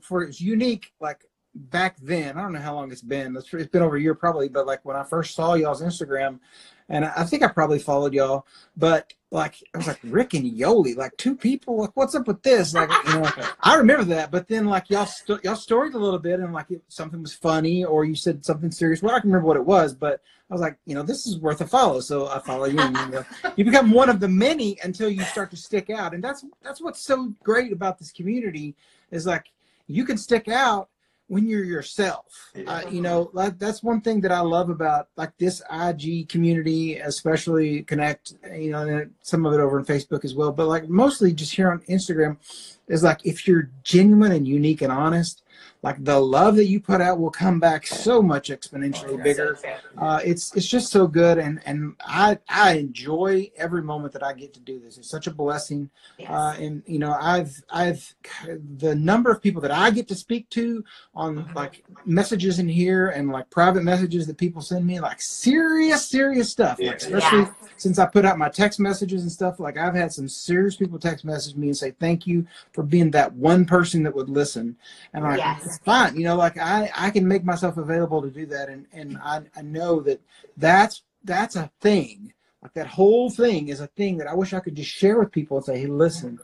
for it's unique. Like back then. I don't know how long it's been. It's, it's been over a year probably. But like when I first saw y'all's Instagram, and I, I think I probably followed y'all. But like I was like Rick and Yoli, like two people. Like what's up with this? Like you know. I remember that, but then like y'all st- y'all storied a little bit, and like it, something was funny, or you said something serious. Well, I can remember what it was, but I was like, you know, this is worth a follow, so I follow you. And, you, know, you become one of the many until you start to stick out, and that's that's what's so great about this community is like you can stick out when you're yourself. Uh, you know, like, that's one thing that I love about like this IG community, especially Connect. You know, and some of it over on Facebook as well, but like mostly just here on Instagram is like if you're genuine and unique and honest, like the love that you put out will come back so much exponentially bigger. Uh, it's it's just so good, and and I I enjoy every moment that I get to do this. It's such a blessing, Yes. uh, and you know I've I've the number of people that I get to speak to on like messages in here and like private messages that people send me, like serious serious stuff, Yeah. like especially Yes. since I put out my text messages and stuff, like I've had some serious people text message me and say thank you for being that one person that would listen. And like, Yes. Fine, you know, like I I can make myself available to do that, and and I I know that that's that's a thing. Like that whole thing is a thing that I wish I could just share with people and say, hey, listen.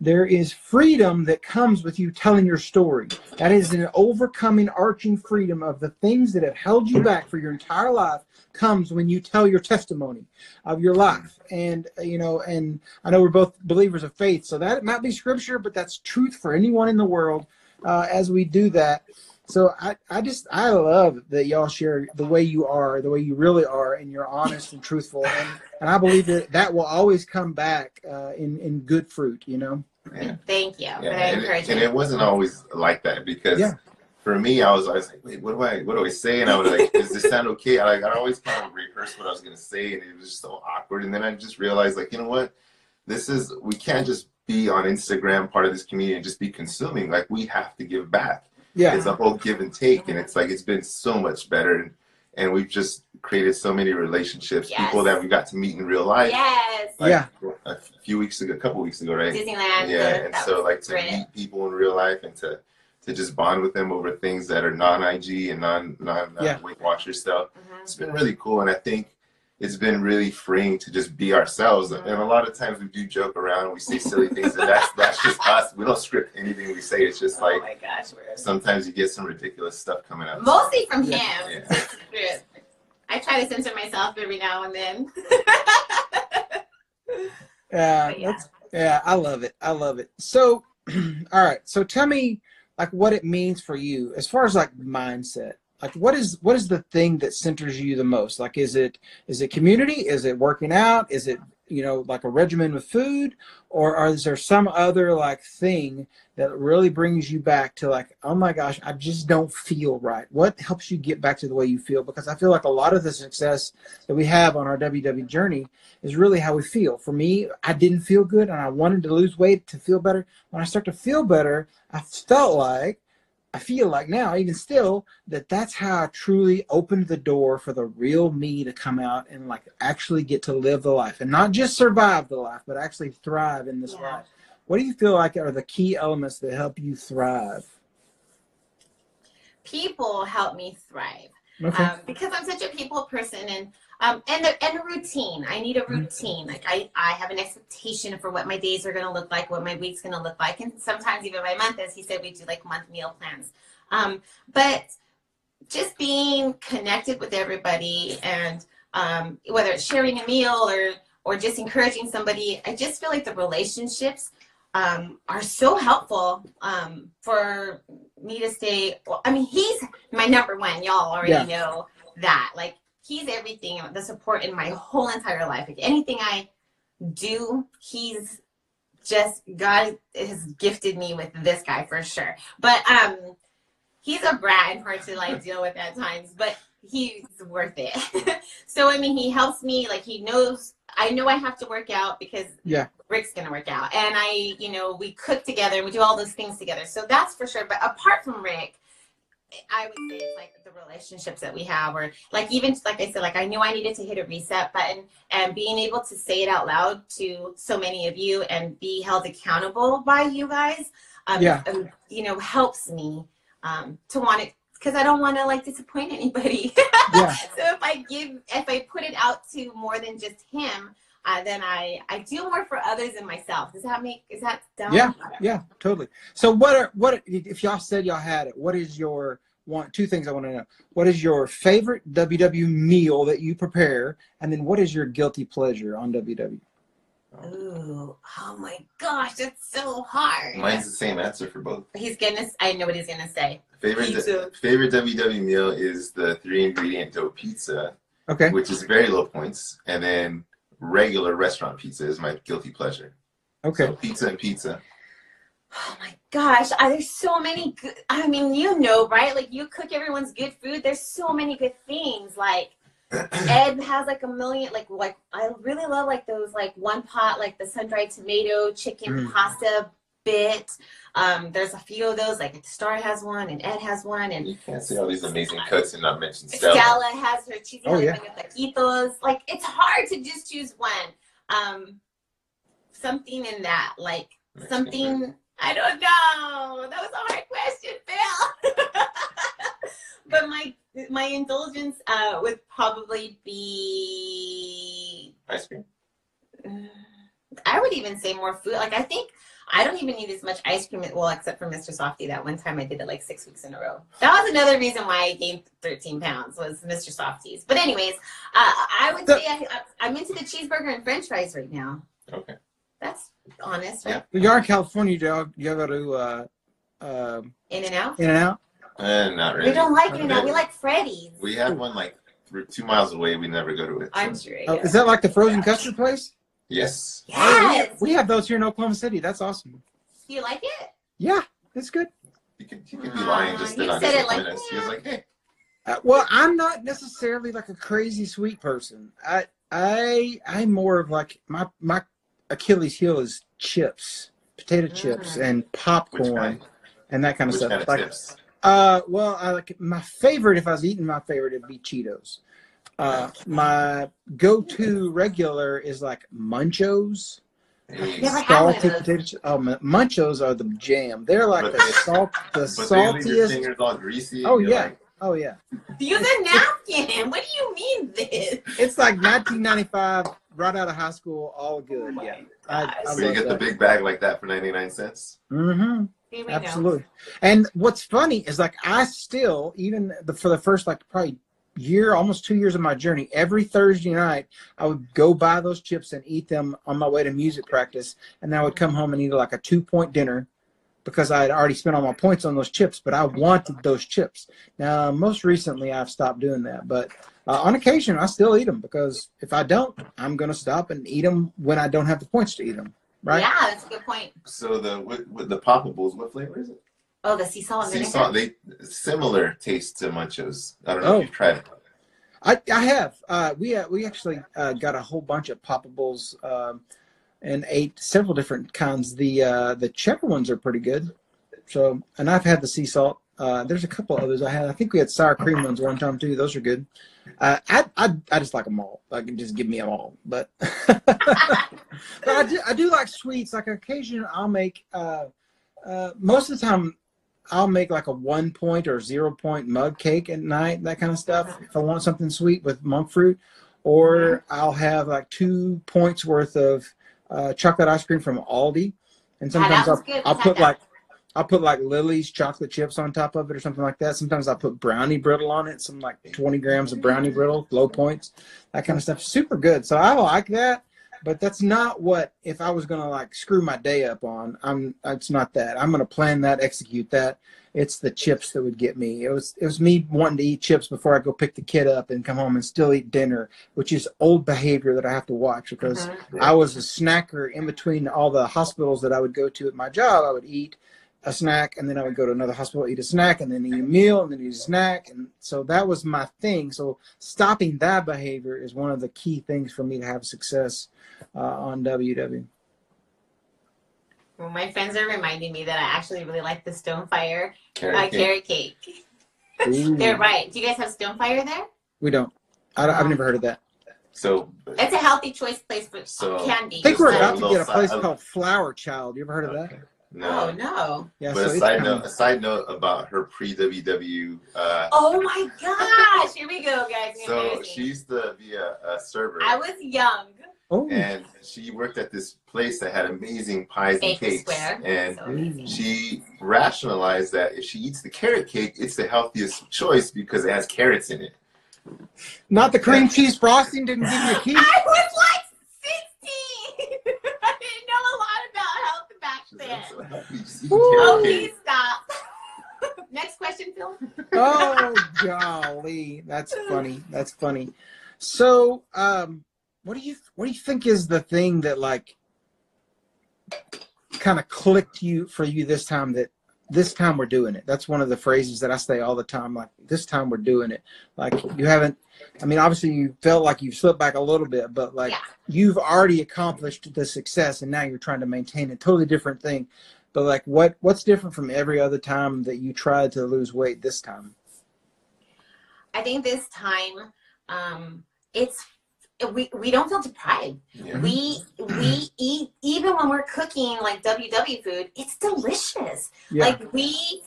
There is freedom that comes with you telling your story. That is an overcoming, arching freedom of the things that have held you back for your entire life comes when you tell your testimony of your life. And, you know, and I know we're both believers of faith, so that might be scripture, but that's truth for anyone in the world uh, as we do that. So I, I just, I love that y'all share the way you are, the way you really are, and you're honest and truthful. And, and I believe that that will always come back uh, in, in good fruit, you know? yeah. Thank you Yeah, for and, it, and it wasn't always like that because Yeah. for me, I was always like, wait, what do I, what do I say? And I was like, does this sound okay? I like, I always kind of rehearse what I was gonna say, and it was just so awkward. And then I just realized, like, you know what? This is we can't just be on Instagram, part of this community, and just be consuming. Like, we have to give back. Yeah. It's a whole give and take, and it's like it's been so much better, and, and we've just created so many relationships, Yes. people that we got to meet in real life. yes. Like, Yeah. A few weeks ago, a couple weeks ago, right? Disneyland. yeah uh, and so like to great. meet people in real life and to to just bond with them over things that are non ig and non non uh, Yeah. weight watcher stuff Mhm. it's been really cool and i think it's been really freeing to just be ourselves and a lot of times we do joke around and we say silly things and that's that's just us we don't script anything we say it's just oh like my gosh, we're sometimes you get some ridiculous stuff coming out mostly from Yeah. him. Yeah. I try to censor myself every now and then. Yeah, yeah. that's yeah, I love it. I love it. So, all right. So tell me like what it means for you as far as like mindset. Like what is what is the thing that centers you the most? Like is it is it community? Is it working out? Is it you know like a regimen with food or, or is there some other like thing that really brings you back to like oh my gosh i just don't feel right what helps you get back to the way you feel because i feel like a lot of the success that we have on our ww journey is really how we feel for me i didn't feel good and i wanted to lose weight to feel better when i start to feel better i felt like I feel like now, even still, that that's how I truly opened the door for the real me to come out and like actually get to live the life and not just survive the life, but actually thrive in this Yeah. life. What do you feel like are the key elements that help you thrive? People help me thrive. Okay. um, because I'm such a people person and um, and the, and a routine. I need a routine. Like I, I have an expectation for what my days are going to look like, what my week's going to look like, and sometimes even my month. As he said, we do like month meal plans. Um, but just being connected with everybody and um, whether it's sharing a meal or or just encouraging somebody, I just feel like the relationships um, are so helpful um, for me to stay. Well, I mean, he's my number one. Y'all already Yeah. know that. Like, he's everything, the support in my whole entire life. Like, anything I do, he's just God has gifted me with this guy for sure. But um, he's a brat and hard to like deal with at times, but he's worth it. so I mean, he helps me. Like, he knows. I know I have to work out because Yeah. Rick's gonna work out, and I, you know, we cook together and we do all those things together. So that's for sure. But apart from Rick, I would say it's like the relationships that we have, or like even like I said, like I knew I needed to hit a reset button, and being able to say it out loud to so many of you and be held accountable by you guys, um, Yeah. um, you know, helps me um, to want it because I don't want to like disappoint anybody. Yeah. so if I give, if I put it out to more than just him, uh, then I I do more for others than myself. Does that make? Is that dumb? Yeah. Yeah, totally. So what are what if y'all said y'all had it? What is your one two things I want to know. What is your favorite WW meal that you prepare? And then what is your guilty pleasure on WW? Ooh, oh my gosh, that's so hard. Mine's the same answer for both. He's gonna. I know what he's gonna say. Favorite Pizza. favorite WW meal is the three ingredient dough pizza, Okay. which is very low points, and then regular restaurant pizza is my guilty pleasure. Okay. So pizza and pizza. Oh my gosh, uh, there's so many good. I mean, you know, right? Like you cook everyone's good food. There's so many good things. Like Ed has like a million. Like like I really love like those like one pot like the sun dried tomato chicken Mm. pasta bit. Um, there's a few of those. Like Star has one and Ed has one and You can't see all these amazing cuts and not mention Stella. Stella has her cheesy Oh, jalapeno taquitos. Like it's hard to just choose one. Um, something in that, like Mexican something. I don't know. That was a hard question, Phil. but my my indulgence uh, would probably be. Ice cream. I would even say more food. Like I think I don't even need as much ice cream. Well, except for Mr. Softy. That one time I did it like six weeks in a row. That was another reason why I gained 13 pounds was Mr. Softies. But anyways, uh, I would say I, I'm into the cheeseburger and French fries right now. Okay. That's honest, right? You're in California, y'all, y'all go to uh, uh, In and out. In and Out. Uh, not really. We don't like Okay. In and Out. We like Freddy's. We have one like two miles away. We never go to it. I'm so- sure. Oh, yeah. is that like the frozen custard place? Yes. Yes. We have those here in Oklahoma City. That's awesome. Do you like it? Yeah, it's good. You could, you could be lying just to You not said it like, us. He was like, hey. Uh, well, I'm not necessarily like a crazy sweet person. I I I'm more of like my my Achilles heel is chips, potato chips, Mm. and popcorn and that kind of Which stuff. kind of like, tips? uh, well, I like my favorite. If I was eating my favorite, it'd be Cheetos. Uh, my go-to regular is like Munchos, Yeah, I have salty those. Oh, my- Munchos are the jam. They're like But the salt, the But they leave your saltiest. fingers all greasy. Oh, yeah. like, Oh yeah. Use a napkin. What do you mean this? It's like 1995, right out of high school, all good. Oh yeah, I, I so you love get the big bag like that for 99 cents? Mm-hmm. Here we Absolutely. And what's funny is like I still, even the, for the first like probably year, almost two years of my journey, every Thursday night I would go buy those chips and eat them on my way to music practice, and then I would come home and eat like a two point dinner because I had already spent all my points on those chips, but I wanted those chips. Now, most recently I've stopped doing that, but uh, on occasion I still eat them because if I don't, I'm gonna stop and eat them when I don't have the points to eat them. Right? Yeah, that's a good point. So the with, with the poppables, what flavor is it? Oh, the sea salt and Sea vinegar. salt. They similar taste to Munchos. I don't know Oh. if you've tried it. I, I have. Uh, we uh, we actually uh, got a whole bunch of poppables um, and ate several different kinds. The uh, the cheddar ones are pretty good. So, and I've had the sea salt. Uh, there's a couple others I had. I think we had sour cream ones one time too. Those are good. Uh, I, I I just like them all. Like just give me them all. But but I do I do like sweets. Like occasionally I'll make. Uh, uh, most of the time I'll make like a one point or zero point mug cake at night. That kind of stuff. If I want something sweet with monk fruit, or I'll have like two points worth of uh, chocolate ice cream from Aldi, and sometimes was I'll, good. I'll put like I'll put like Lily's chocolate chips on top of it or something like that. Sometimes I put brownie brittle on it, some like 20 grams of brownie brittle, low points, that kind of stuff. Super good. So I like that, but that's not what if I was gonna like screw my day up on. I'm it's not that. I'm gonna plan that, execute that. It's the chips that would get me. It was it was me wanting to eat chips before I go pick the kid up and come home and still eat dinner, which is old behavior that I have to watch because Mhm. I was a snacker in between all the hospitals that I would go to at my job. I would eat a snack and then I would go to another hospital, eat a snack, and then eat a meal, and then eat a snack. And so that was my thing. So stopping that behavior is one of the key things for me to have success uh, on WW. Well, my friends are reminding me that I actually really like the Stonefire Carrot uh, cake. carrot cake. Ooh, They're right. Do you guys have Stonefire there? we don't. I, have never heard of that. So It's a healthy choice place for So- candy. I think we're about to get a place side- called Flower Child. You ever heard of that? Okay. Oh No. no! Yeah. but so a side note, of- a side note about her pre WW. Uh, Oh my gosh! Here we go, guys. so Embarrassing. she used to be a, a server, I was young. oh, and she worked at this place that had amazing pies and cakes. Square. And So she rationalized that if she eats the carrot cake, it's the healthiest choice because it has carrots in it. not the cream cheese frosting didn't give you a key. I was like 16. I didn't know a lot about health back She's then. like, so healthy, just eat Ooh. Oh, carrot cake. please stop. Next question, Phil. oh golly that's funny that's funny so um what do you what do you think is the thing that like kind of clicked you for you this time that this time we're doing it. That's one of the phrases that i say all the time like this time we're doing it. Like you haven't i mean obviously you felt like you've slipped back a little bit but like Yeah. you've already accomplished the success and now you're trying to maintain a totally different thing. But like what what's different from every other time that you tried to lose weight this time? I think this time, um, it's we we don't feel deprived. Yeah. We we eat even when we're cooking like WW food. It's delicious. yeah Like we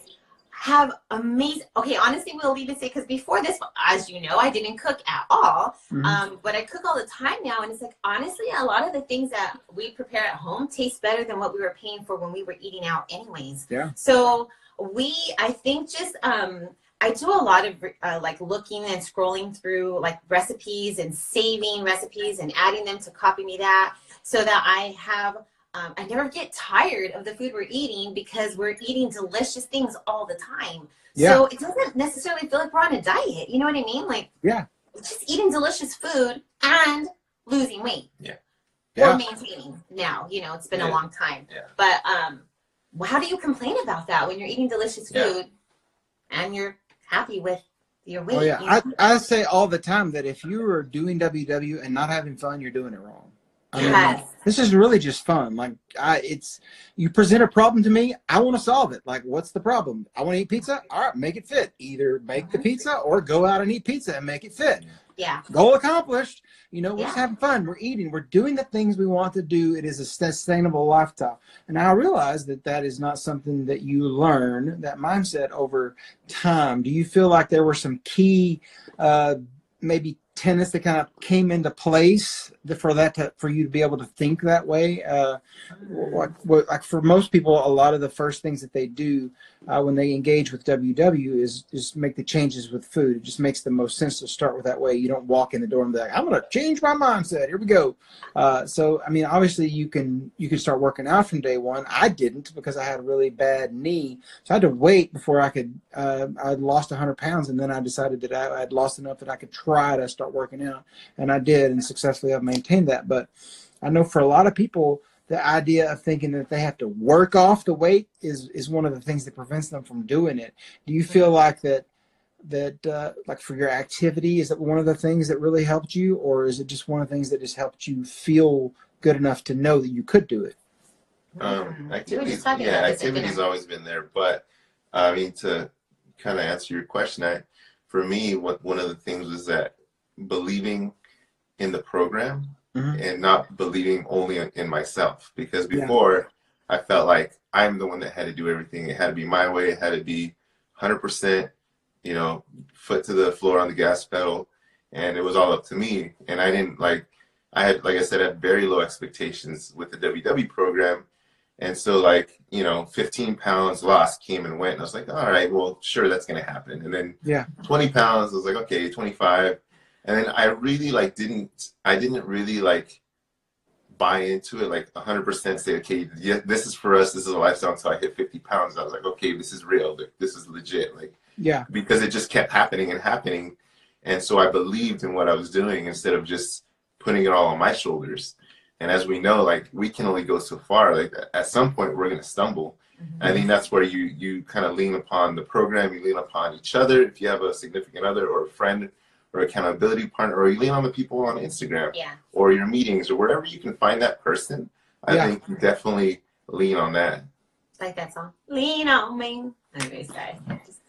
have amazing. Okay, honestly, we'll leave it say because before this, as you know, I didn't cook at all. Mhm. Um, but I cook all the time now, and it's like honestly, a lot of the things that we prepare at home taste better than what we were paying for when we were eating out, anyways. Yeah. So we, I think, just um, I do a lot of uh, like looking and scrolling through like recipes and saving recipes and adding them to copy me that so that I have. Um, I never get tired of the food we're eating because we're eating delicious things all the time. Yeah. So it doesn't necessarily feel like we're on a diet. You know what I mean? Like Yeah. just eating delicious food and losing weight Yeah. Yeah. or maintaining now you know it's been a long time Yeah. but um how do you complain about that when you're eating delicious Yeah. food and you're happy with your weight Oh yeah, you I. I say all the time that if you are doing WW and not having fun, you're doing it wrong. I mean, Yes. this is really just fun. Like I, it's you present a problem to me, I want to solve it. Like, what's the problem? I want to eat pizza. All right, make it fit. Either make the pizza or go out and eat pizza and make it fit. yeah Goal accomplished. You know, we're just having fun. We're eating. We're doing the things we want to do. It is a sustainable lifestyle. And I realize that that is not something that you learn, that mindset over time. Do you feel like there were some key, uh, maybe tenets that kind of came into place for that to, for you to be able to think that way? Uh, like, like for most people, a lot of the first things that they do uh, when they engage with WW is just make the changes with food. It just makes the most sense to start with that way. You don't walk in the door and be like, "I'm going to change my mindset." Here we go. Uh, so, I mean, obviously, you can you can start working out from day one. I didn't because I had a really bad knee, so I had to wait before I could. Uh, I'd lost 100 pounds, and then I decided that I had lost enough that I could try to start working out, and I did, and successfully I've maintained that. But I know for a lot of people, the idea of thinking that they have to work off the weight is is one of the things that prevents them from doing it. Do you feel like that that uh, like for your activity is that one of the things that really helped you, or is it just one of the things that just helped you feel good enough to know that you could do it? Um, Mm. We were activities, yeah, about this at activities dinner. always been there, but I mean to kind of answer your question, I, for me, what one of the things was that believing in the program Mhm. and not believing only in- myself. Because Yeah. before, I felt like I'm the one that had to do everything. It had to be my way. It had to be 100%, you know, foot to the floor on the gas pedal, and it was all up to me. And I didn't like. I had, like I said, I had very low expectations with the WW program. And so, like, you know, 15 pounds lost came and went. And I was like, all right, well, sure, that's going to happen. And then Yeah. 20 pounds, I was like, okay, 25. And then I really, like, didn't, I didn't really, like, buy into it, like, 100% say, okay, yeah, this is for us. This is a lifestyle. Until I hit 50 pounds, I was like, okay, this is real. Like, this is legit. Like, Yeah. because it just kept happening and happening. And so I believed in what I was doing instead of just putting it all on my shoulders. And as we know, like we can only go so far. Like at some point, we're going to stumble. I mm-hmm. think that's where you you kind of lean upon the program. You lean upon each other. If you have a significant other or a friend or accountability partner, or you lean on the people on Instagram Yeah. or your meetings or wherever you can find that person. I Yeah. think you definitely lean on that. Like that song. Lean on me. Anyway, sorry. Just-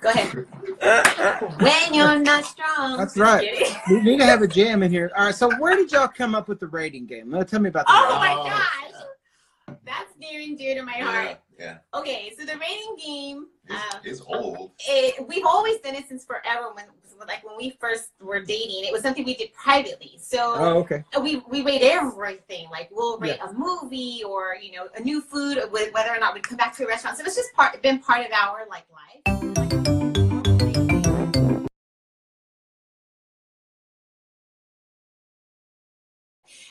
Go ahead. when you're not strong. That's right. We need to have a jam in here. All right. So where did y'all come up with the rating game? Uh, Tell me about that. Oh my Oh. gosh. That's near and dear to my heart. yeah. Okay, so the rating game, um, It's, it's old. it, we've always done it since forever. When like when we first were dating, it was something we did privately. So Oh, okay. Uh, we we rate everything. Like we'll rate a movie or you know a new food, wh- whether or not we come back to a restaurant. So it's just part been part of our like life.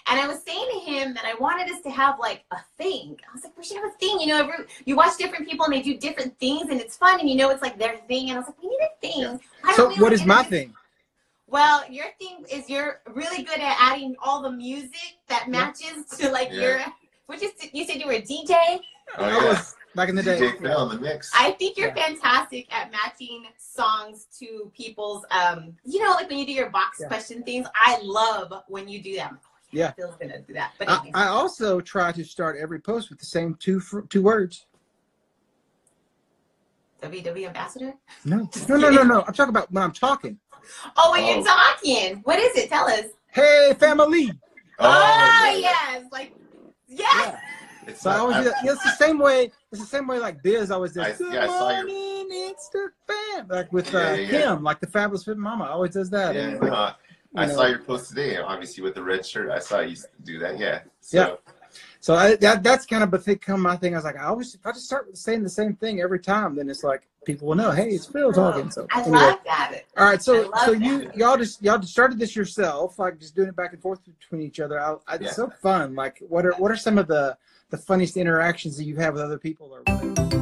And I was saying to him that I wanted us to have like a thing. I was like, we should have a thing. You know, every, you watch different people and they do different things and it's fun and you know it's like their thing. And I was like, we need a thing. Yeah. So don't what like is my thing? well, your thing is you're really good at adding all the music that matches to like Yeah. your. Which is you said you were a DJ. Oh, I yeah. was back in the day. DJ Phil in the mix. I think you're Yeah. fantastic at matching songs to people's. um You know, like when you do your box Yeah. question things. I love when you do that. I'm like, oh, Yeah. Phil's gonna do that. But I. I also try to start every post with the same two two words. WW ambassador. No, no, no, no, no. I'm talking about when I'm talking. Oh, when Oh. you're talking, what is it? Tell us. Hey, family. Oh, yeah. yes, like yes. Yeah. It's So I always I- do that. It's the same way. It's the same way like Biz always does. I- Good yeah, I saw your- morning, it's the fam. Like with uh, yeah, yeah. him, like the Fabulous Fit Mama always does that. yeah, And, no, like, I, I you saw your post today, obviously with the red shirt. I saw you do that. Yeah. Yeah. So, So I, that that's kind of become my thing. I was like, I always if I just start saying the same thing every time, then it's like people will know, hey, it's Phil talking. So I anyway. love that. All right, so I love so you that. y'all just y'all just started this yourself, like just doing it back and forth between each other. I, I, Yeah. It's so fun. Like, what are what are some of the the funniest interactions that you have with other people? Or whatever?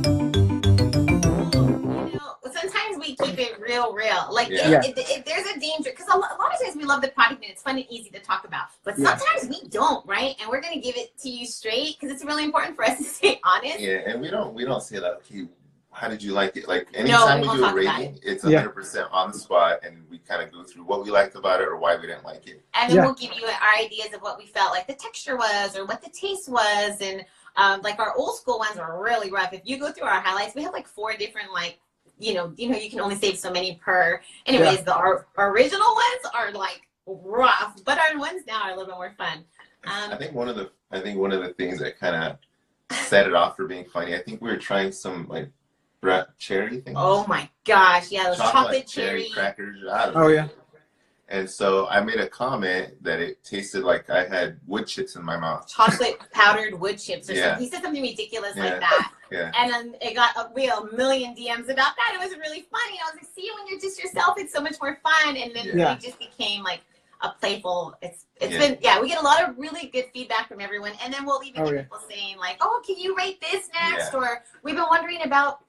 Sometimes keep it real, real. Like, it- Yeah. it, it- there's a danger because a, a lot of times we love the product and it's fun and easy to talk about, but Yeah. sometimes we don't, right? And we're gonna give it to you straight because it's really important for us to stay honest. yeah, and we don't we don't say like, okay, how did you like it? Like anytime we we, do a talk about rating, it's Yeah. 100 percent on the spot, and we kind of go through what we liked about it or why we didn't like it. And then Yeah. we'll give you our ideas of what we felt like the texture was or what the taste was. And um, like our old school ones are really rough. If you go through our highlights, we have like four different like you know, you know, you can only save so many per. Anyways, the our, our original ones are like rough, but our ones now are a little bit more fun. I Um, think one of the I think one of the things that kind of set it off for being funny. I think we were trying some like bra- cherry things. oh my gosh, yeah, those chocolate, cherry. crackers. I don't Oh, know. yeah. And so I made a comment that it tasted like I had wood chips in my mouth. Chocolate powdered wood chips or Yeah. something. He said something ridiculous Yeah. like that. Yeah. And then it got uh, a real million DMs about that. It was really funny. I was like, see, when you're just yourself, it's so much more fun. And then Yeah. it just became like a playful. It's it's Yeah. been yeah. We get a lot of really good feedback from everyone, and then we'll even Oh, get yeah. people saying like, oh, can you rate this next? Or we've been wondering about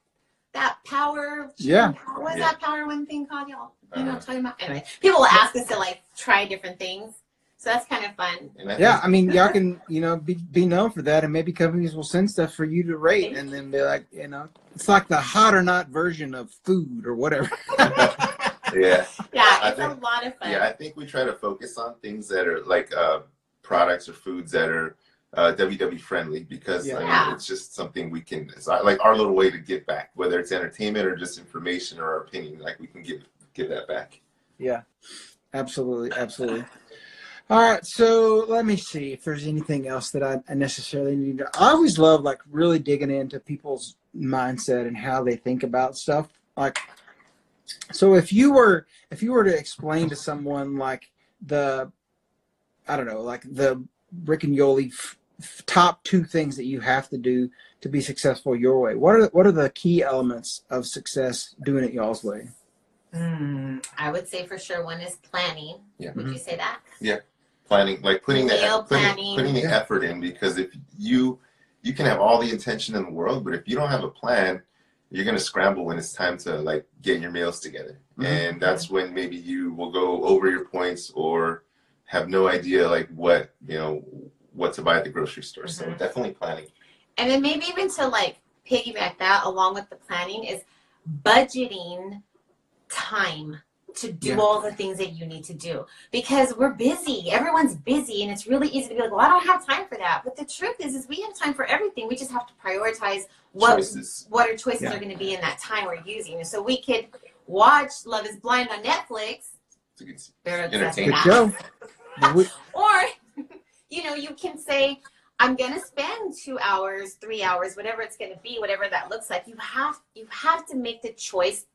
that power. Yeah. What's Yeah. that power one thing called, y'all? You know, what I'm Uh, talking about. Anyway, people will ask us to like try different things, so that's kind of fun. I Yeah, I mean, y'all can you know be be known for that, and maybe companies will send stuff for you to rate, and then be like, you know, it's like the hot or not version of food or whatever. yeah. Yeah, I it's a think- lot of fun. Yeah, I think we try to focus on things that are like uh, products or foods that are uh, WW friendly because I mean, it's just something we can, it's like our little way to give back, whether it's entertainment or just information or our opinion, like we can give give that back. Yeah, absolutely, absolutely. All right, so let me see if there's anything else that I necessarily need to. I always love like really digging into people's mindset and how they think about stuff. Like, so if you were if you were to explain to someone like the, I don't know, like the Rick and Yoli top two things that you have to do to be successful your way. What are what are the key elements of success doing it y'all's way? Mm, I would say for sure one is planning. Yeah. Would you say that? Yeah, planning, like putting the Real putting, planning. putting the Yeah. effort in, because if you you can have all the intention in the world, but if you don't have a plan, you're gonna scramble when it's time to like get your meals together, Mhm. and that's when maybe you will go over your points or have no idea like what you know what to buy at the grocery store. So Mhm. definitely planning. And then maybe even to like piggyback that along with the planning is budgeting time to do Yeah. all the things that you need to do because we're busy everyone's busy and it's really easy to be like well i don't have time for that but the truth is is we have time for everything we just have to prioritize what Choices. what our choices Yeah. are going to be in that time we're using so we could watch love is blind on netflix It's a good- They're Entertaining. Good show. Or you know you can say i'm going to spend two hours three hours whatever it's going to be whatever that looks like you have you have to make the choice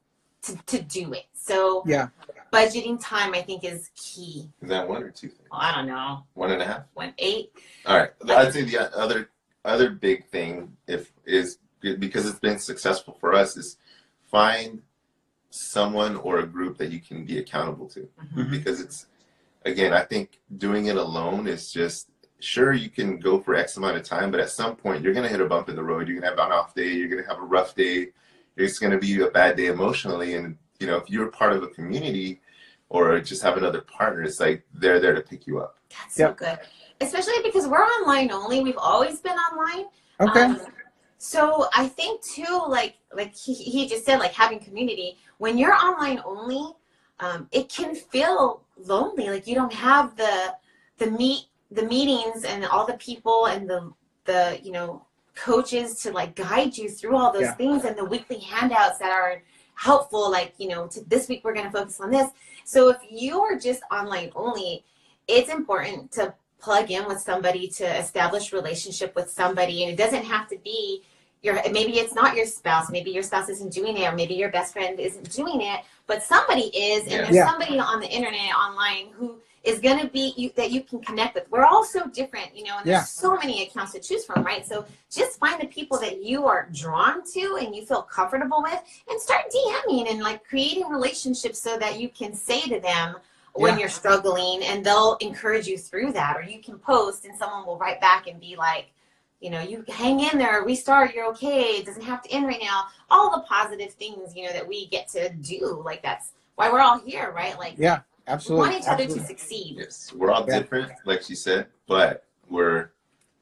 to, to do it so Yeah. budgeting time i think is key Is that one or two things? oh, i don't know One and a half. one eight All right. I'd say the other other big thing, if is because it's been successful for us, is find someone or a group that you can be accountable to. Mhm. Because it's again, I think doing it alone is just sure you can go for X amount of time, but at some point you're gonna hit a bump in the road. You're gonna have an off day. You're gonna have a rough day. It's gonna be a bad day emotionally, and you know if you're part of a community or just have another partner, it's like they're there to pick you up. that's so good especially because we're online only we've always been online Okay. Um, so I think too, like like he, he just said, like having community. When you're online only, um, it can feel lonely. Like you don't have the the meet the meetings and all the people and the the you know coaches to like guide you through all those Yeah. things and the weekly handouts that are helpful. Like you know, to, this week we're going to focus on this. So if you are just online only, it's important to plug in with somebody to establish relationship with somebody and it doesn't have to be your maybe it's not your spouse maybe your spouse isn't doing it or maybe your best friend isn't doing it but somebody is and Yeah. there's Yeah. somebody on the internet online who is going to be you, that you can connect with we're all so different you know and there's Yeah. so many accounts to choose from right so just find the people that you are drawn to and you feel comfortable with and start dming and like creating relationships so that you can say to them when Yeah. you're struggling and they'll encourage you through that or you can post and someone will write back and be like you know you hang in there restart you're okay it doesn't have to end right now all the positive things you know that we get to do like that's why we're all here right like Yeah. we Absolutely. want each other to succeed Yes, we're all Yeah. different, like she said, but we're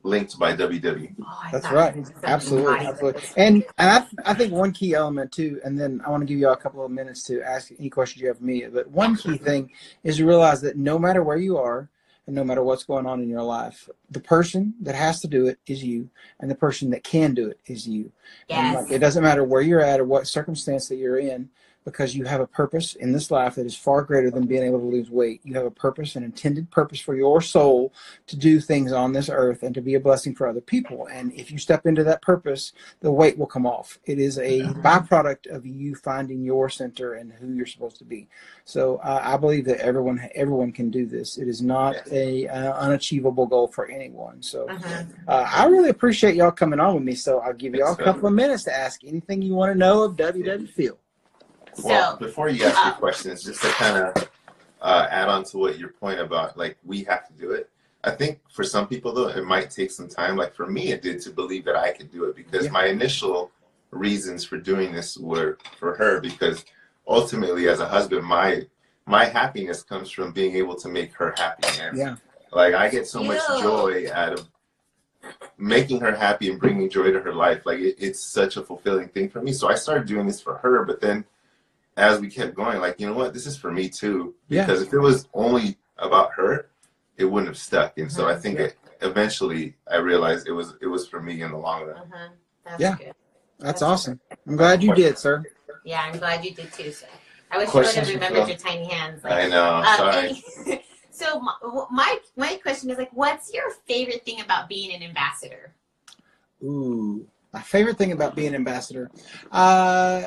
linked by WW. oh, That's right. it was something Absolutely, absolutely. And and I, I think one key element too, and then I want to give you all a couple of minutes to ask any questions you have for me. But one key thing is to realize that no matter where you are and no matter what's going on in your life, the person that has to do it is you, and the person that can do it is you. And, yes like, it doesn't matter where you're at or what circumstance that you're in, because you have a purpose in this life that is far greater than being able to lose weight. You have a purpose, an intended purpose for your soul to do things on this earth and to be a blessing for other people. And if you step into that purpose, the weight will come off. It is a byproduct of you finding your center and who you're supposed to be. So uh, I believe that everyone everyone can do this. It is not a uh, unachievable goal for anyone. So. Mhm. Uh, I really appreciate y'all coming on with me, so I'll give y'all a couple of minutes to ask anything you want to know of WW Phil. Well, so before you ask your uh, questions, just to kind of uh, add on to what your point about like we have to do it. I think for some people though, it might take some time. Like for me, it did to believe that I could do it because Yeah. my initial reasons for doing this were for her because ultimately, as a husband, my my happiness comes from being able to make her happy. And Yeah, like I get so much joy out of making her happy and bringing joy to her life. Like it, it's such a fulfilling thing for me. So I started doing this for her, but then as we kept going, like you know what, this is for me too. Yeah. Because if it was only about her, it wouldn't have stuck. And so I think Yeah. it, eventually I realized it was it was for me in the long run. Uh-huh. That's Yeah. good. That's awesome. I'm glad you did, sir. Yeah, I'm glad you did too. So I wish Questions you would for have remembered your tiny hands. I know. Uh, Sorry. any- so my, my my question is like, what's your favorite thing about being an ambassador? Ooh, my favorite thing about being an ambassador, uh,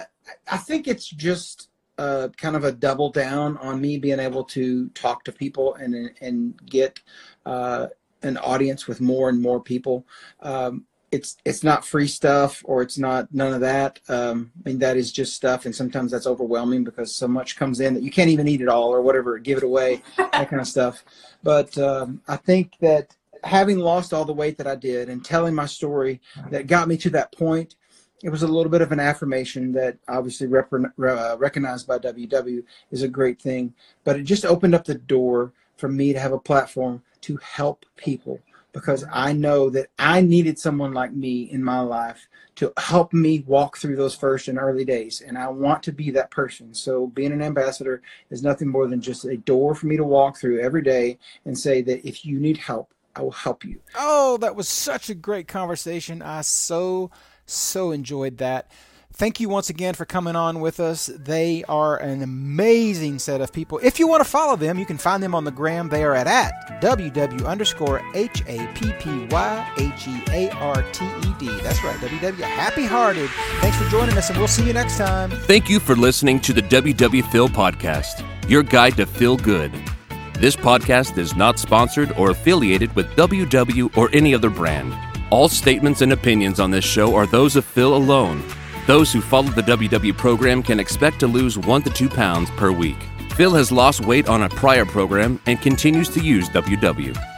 I think it's just uh, kind of a double down on me being able to talk to people and and get uh, an audience with more and more people. Um, it's it's not free stuff or it's not none of that. Um, I mean that is just stuff, and sometimes that's overwhelming because so much comes in that you can't even eat it all or whatever, give it away, that kind of stuff. But um, I think that having lost all the weight that I did and telling my story that got me to that point, it was a little bit of an affirmation that obviously rep- uh, recognized by WW is a great thing. But it just opened up the door for me to have a platform to help people because I know that I needed someone like me in my life to help me walk through those first and early days. And I want to be that person. So being an ambassador is nothing more than just a door for me to walk through every day and say that if you need help, I will help you. Oh, that was such a great conversation. I so, so enjoyed that. Thank you once again for coming on with us. They are an amazing set of people. If you want to follow them, you can find them on the gram. They are at, at ww underscore h a p p y h e a r t e d. That's right, ww. Happy hearted. Thanks for joining us, and we'll see you next time. Thank you for listening to the WW Phil podcast, your guide to feel good. This podcast is not sponsored or affiliated with WW or any other brand. All statements and opinions on this show are those of Phil alone. Those who follow the WW program can expect to lose 1 to 2 pounds per week. Phil has lost weight on a prior program and continues to use WW.